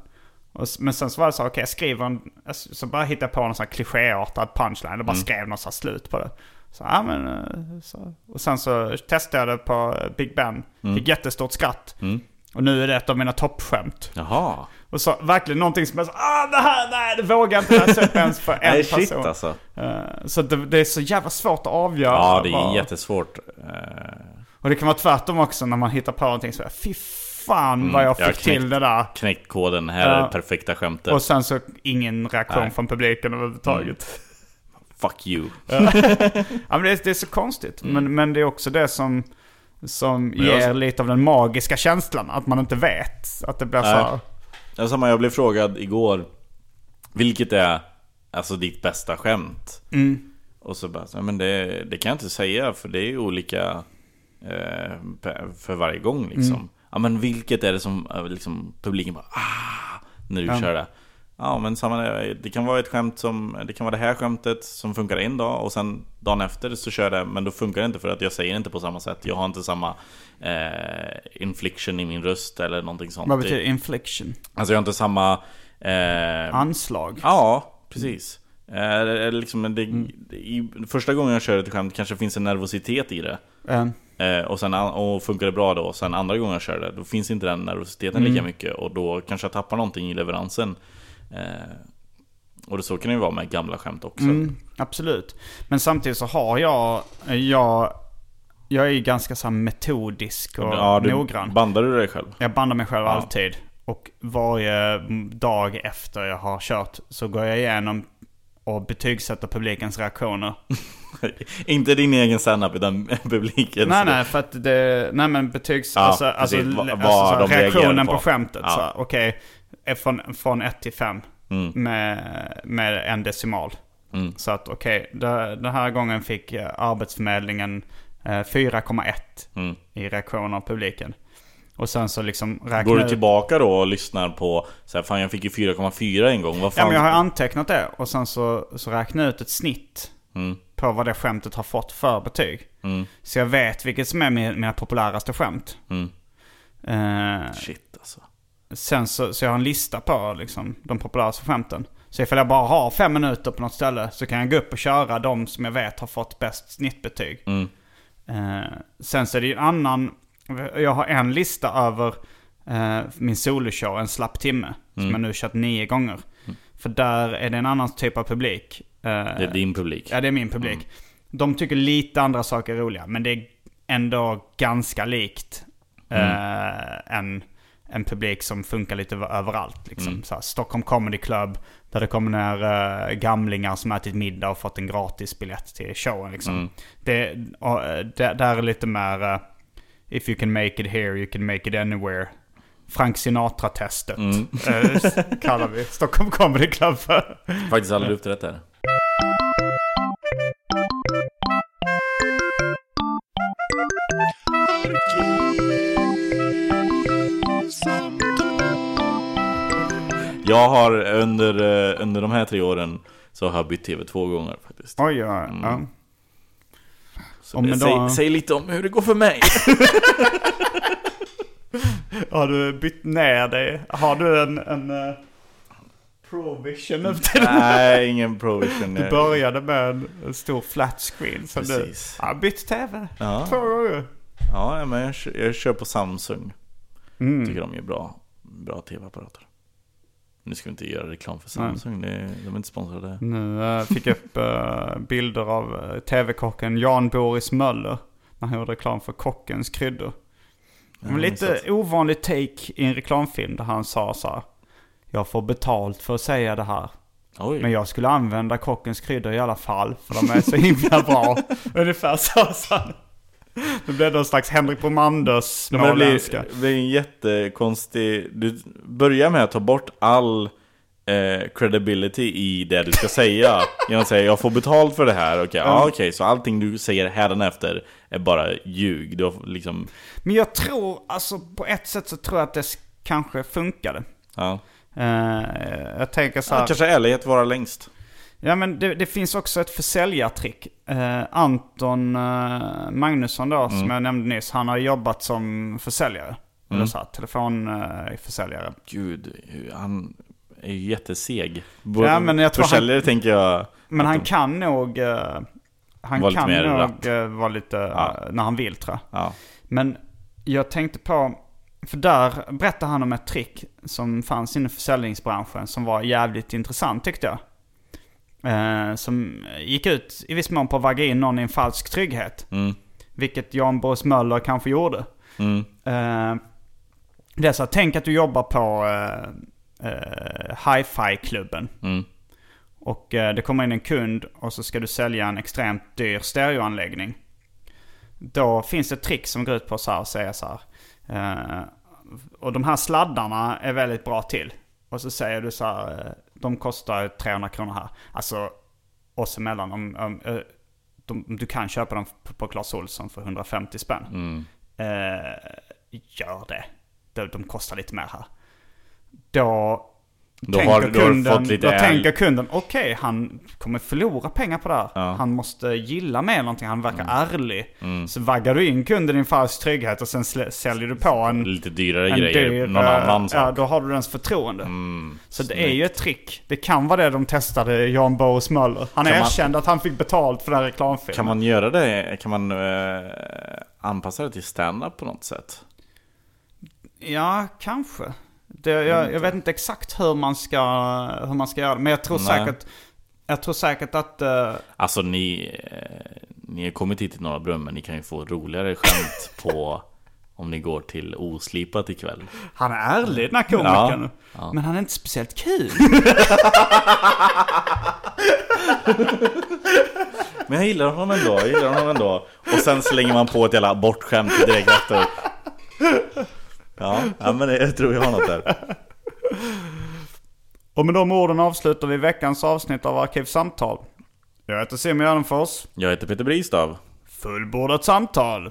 Och, men sen så var det så, okej jag skriver en... Så så bara hittade jag på någon sån här klichéartad punchline och bara skrev något så här slut på det. Så, ja, men, eh, så. Och sen så testade jag det på Big Ben. Fick jättestort skratt. Och nu är det ett av mina toppskämt. Jaha. Och så verkligen någonting som är så, ah det här, nej det vågar jag inte läsa upp ens för [LAUGHS] en Nej person. shit alltså. Eh, så det, det är så jävla svårt att avgöra. Ja det är vad- jättesvårt. Eh, Och det kan vara tvärtom också när man hittar på någonting så här, fy fan vad jag jag fick till knäckt- det där. Knäckt koden, här är Ja. det perfekta skämtet. Och sen så ingen reaktion Nej. från publiken överhuvudtaget. Fuck you. [LAUGHS] Ja, men det, är, det är så konstigt. Men, men det är också det som, som jag- ger lite av den magiska känslan. Att man inte vet. Att det blir så här, Ja, samma, jag blev frågad igår Vilket är alltså ditt bästa skämt? Mm. Och så bara, men det, det kan jag inte säga för det är ju olika eh, för varje gång liksom. Mm. Ja men vilket är det som eh, liksom publiken bara ah, du Ja. kör det Ja men samma Det kan vara ett skämt som Det kan vara det här skämtet som funkar en dag och sen dagen efter så kör det Men då funkar det inte för att jag säger inte på samma sätt Jag har inte samma eh, infliction i min röst eller någonting sånt Vad betyder infliction? Alltså jag har inte samma eh, Anslag? Ja, precis. Eh, liksom, det, Mm. i, första gången jag kör ett skämt kanske finns en nervositet i det. Eh, och, sen, och funkar det bra då, sen andra gången jag kör det, då finns inte den nervositeten Mm. lika mycket. Och då kanske jag tappar någonting i leveransen. Eh, och det, så kan det ju vara med gamla skämt också. Mm, absolut. Men samtidigt så har jag, jag, jag är ju ganska så metodisk och Ja, du, noggrann. Bandar du dig själv? Jag bandar mig själv Ja. alltid. Och varje dag efter jag har kört så går jag igenom och betygsätter publikens reaktioner. [LAUGHS] inte din egen standup utan [LAUGHS] publiken. nej, nej, för att det... Nej, men betygs... Ja, alltså, alltså, precis. Alltså, reaktionen på, på. skämtet. Ja. Så Okej, är från, från 1 till 5 Mm. med, med en decimal. Mm. Så att okej, det- den här gången fick eh, Arbetsförmedlingen eh, 4,1 Mm. i reaktion av publiken. Och sen så liksom räknar Går du tillbaka då och lyssnar på så här, Fan jag fick ju 4,4 en gång, vad Ja fan? men jag har antecknat det och sen så, så räknar jag ut ett snitt Mm. på vad det skämtet har fått för betyg. Mm. Så jag vet vilket som är min- mina populäraste skämt. Mm. Eh, Shit. Sen så, så jag har en lista på liksom, de populäraste skämten. Så ifall jag bara har fem minuter på något ställe så kan jag gå upp och köra de som jag vet har fått bäst snittbetyg. Mm. Eh, sen så är det ju en annan, jag har en lista över eh, min soloshow, en slapp timme. Som Mm. jag nu kört nio gånger. För där är det en annan typ av publik. Eh, Det är din publik. Ja, det är min publik. De tycker lite andra saker är roliga, men det är ändå ganska likt eh, en, en publik som funkar lite över- överallt. Liksom. Så här, Stockholm Comedy Club, där det kommer ner eh, gamlingar som ätit middag och fått en gratis biljett till showen. Liksom. Det, och, eh, det, där är lite mer eh, If you can make it here, you can make it anywhere. Frank Sinatra-testet eh, [LAUGHS] kallar vi Stockholm Comedy Club för. Faktiskt aldrig utrett det här. Jag har under, eh, under de här tre åren så har jag bytt TV två gånger faktiskt. Oj, ja. ja. Så Om men säg, säg lite om hur det går för mig. [LAUGHS] Har du bytt ner dig? Har du en, en uh, Provision nu för tiden? Nej, ingen provision. Du började med en, stor flat screen. Så Precis. du har bytt tv Ja. två gånger. Ja, men jag jag kör på Samsung. Mm. Tycker de är bra, bra tv-apparater. Nu ska vi inte göra reklam för Samsung, det, de är inte sponsrade. Nu eh, fick jag upp eh, bilder av eh, tv-kocken Jan Boris Möller. När han gjorde reklam för kockens kryddor. Men lite ovanlig take i en reklamfilm där han sa så här. Jag får betalt för att säga det här. Oj. Men jag skulle använda kockens kryddor i alla fall. För de är så himla bra. [LAUGHS] Ungefär så sa han. Det blev någon slags Henrik Bromanders Ja, men det småländska. blir, det blir en jättekonstig... Du börjar med att ta bort all eh, credibility i det du ska säga. Genom att säga jag får betalt för det här. Okej, ja, okej, så allting du säger hädanefter är bara ljug. Du liksom... Men jag tror, alltså på ett sätt så tror jag att det kanske funkade. Ja. Eh, jag tänker så här. Ja, kanske ärlighet vara längst. Ja men det, det finns också ett försäljartrick. Eh, Anton eh, Magnusson då, som jag nämnde nyss, han har jobbat som försäljare. Eller så här, telefonförsäljare. Gud, hur- han är ju jätteseg. Ja, men jag tror han- Försäljare tänker jag... men han de- kan nog... eh, han Var kan nog rapp. eh, vara lite, Ja. eh, när han vill tror jag. Ja. Men jag tänkte på, för där berättade han om ett trick som fanns inom försäljningsbranschen som var jävligt intressant tyckte jag. Eh, som gick ut i viss mån på att vagga in någon i en falsk trygghet. Mm. Vilket Jan Boris Möller kanske gjorde. Mm. Eh, det är så att tänk att du jobbar på eh, eh, hi-fi-klubben. Mm. Och eh, det kommer in en kund och så ska du sälja en extremt dyr stereoanläggning. Då finns det ett trick som går ut på så här, att säga så här. Eh, och de här sladdarna är väldigt bra till. Och så säger du så här, eh, de kostar 300 kronor här. Alltså oss emellan. Om, om, eh, de, du kan köpa dem på, på Clas Ohlson för 150 spänn. Eh, gör det. de, de kostar lite mer här. Då, Då tänker har- då har kunden, fått lite då tänker kunden, okej han kommer förlora pengar på det här. Ja. Han måste gilla med någonting, han verkar Mm. ärlig. Så vaggar du in kunden i en falsk trygghet och sen säljer du på en Lite dyrare en grejer, dyr, någon eh, annan sak. Ja, då har du dens förtroende. Mm, så det är ju ett trick. Det kan vara det de testade Jan Boris Möller. Han Kan man- erkände att han fick betalt för den här reklamfilmen. Kan man göra det? Kan man eh, anpassa det till stand-up på något sätt? Ja, kanske. Det, jag, jag vet inte exakt hur man ska, hur man ska göra det. Men jag tror Nej. säkert, jag tror säkert att... eh, Alltså ni, eh, ni har kommit hit till Norra Brunn men ni kan ju få roligare skämt [LAUGHS] på om ni går till Oslipat ikväll. han är ärlig den här komikern. Ja, ja. Men han är inte speciellt kul. [LAUGHS] Men jag gillar honom ändå, jag gillar honom ändå. Och sen slänger man på ett jävla bortskämt direkt efter. Ja, ja men jag tror jag har något där. [LAUGHS] Och med de orden avslutar vi veckans avsnitt av Arkivsamtal. Jag heter Simon Gärdenfors. Jag heter Peter Bristav. Fullbordat samtal.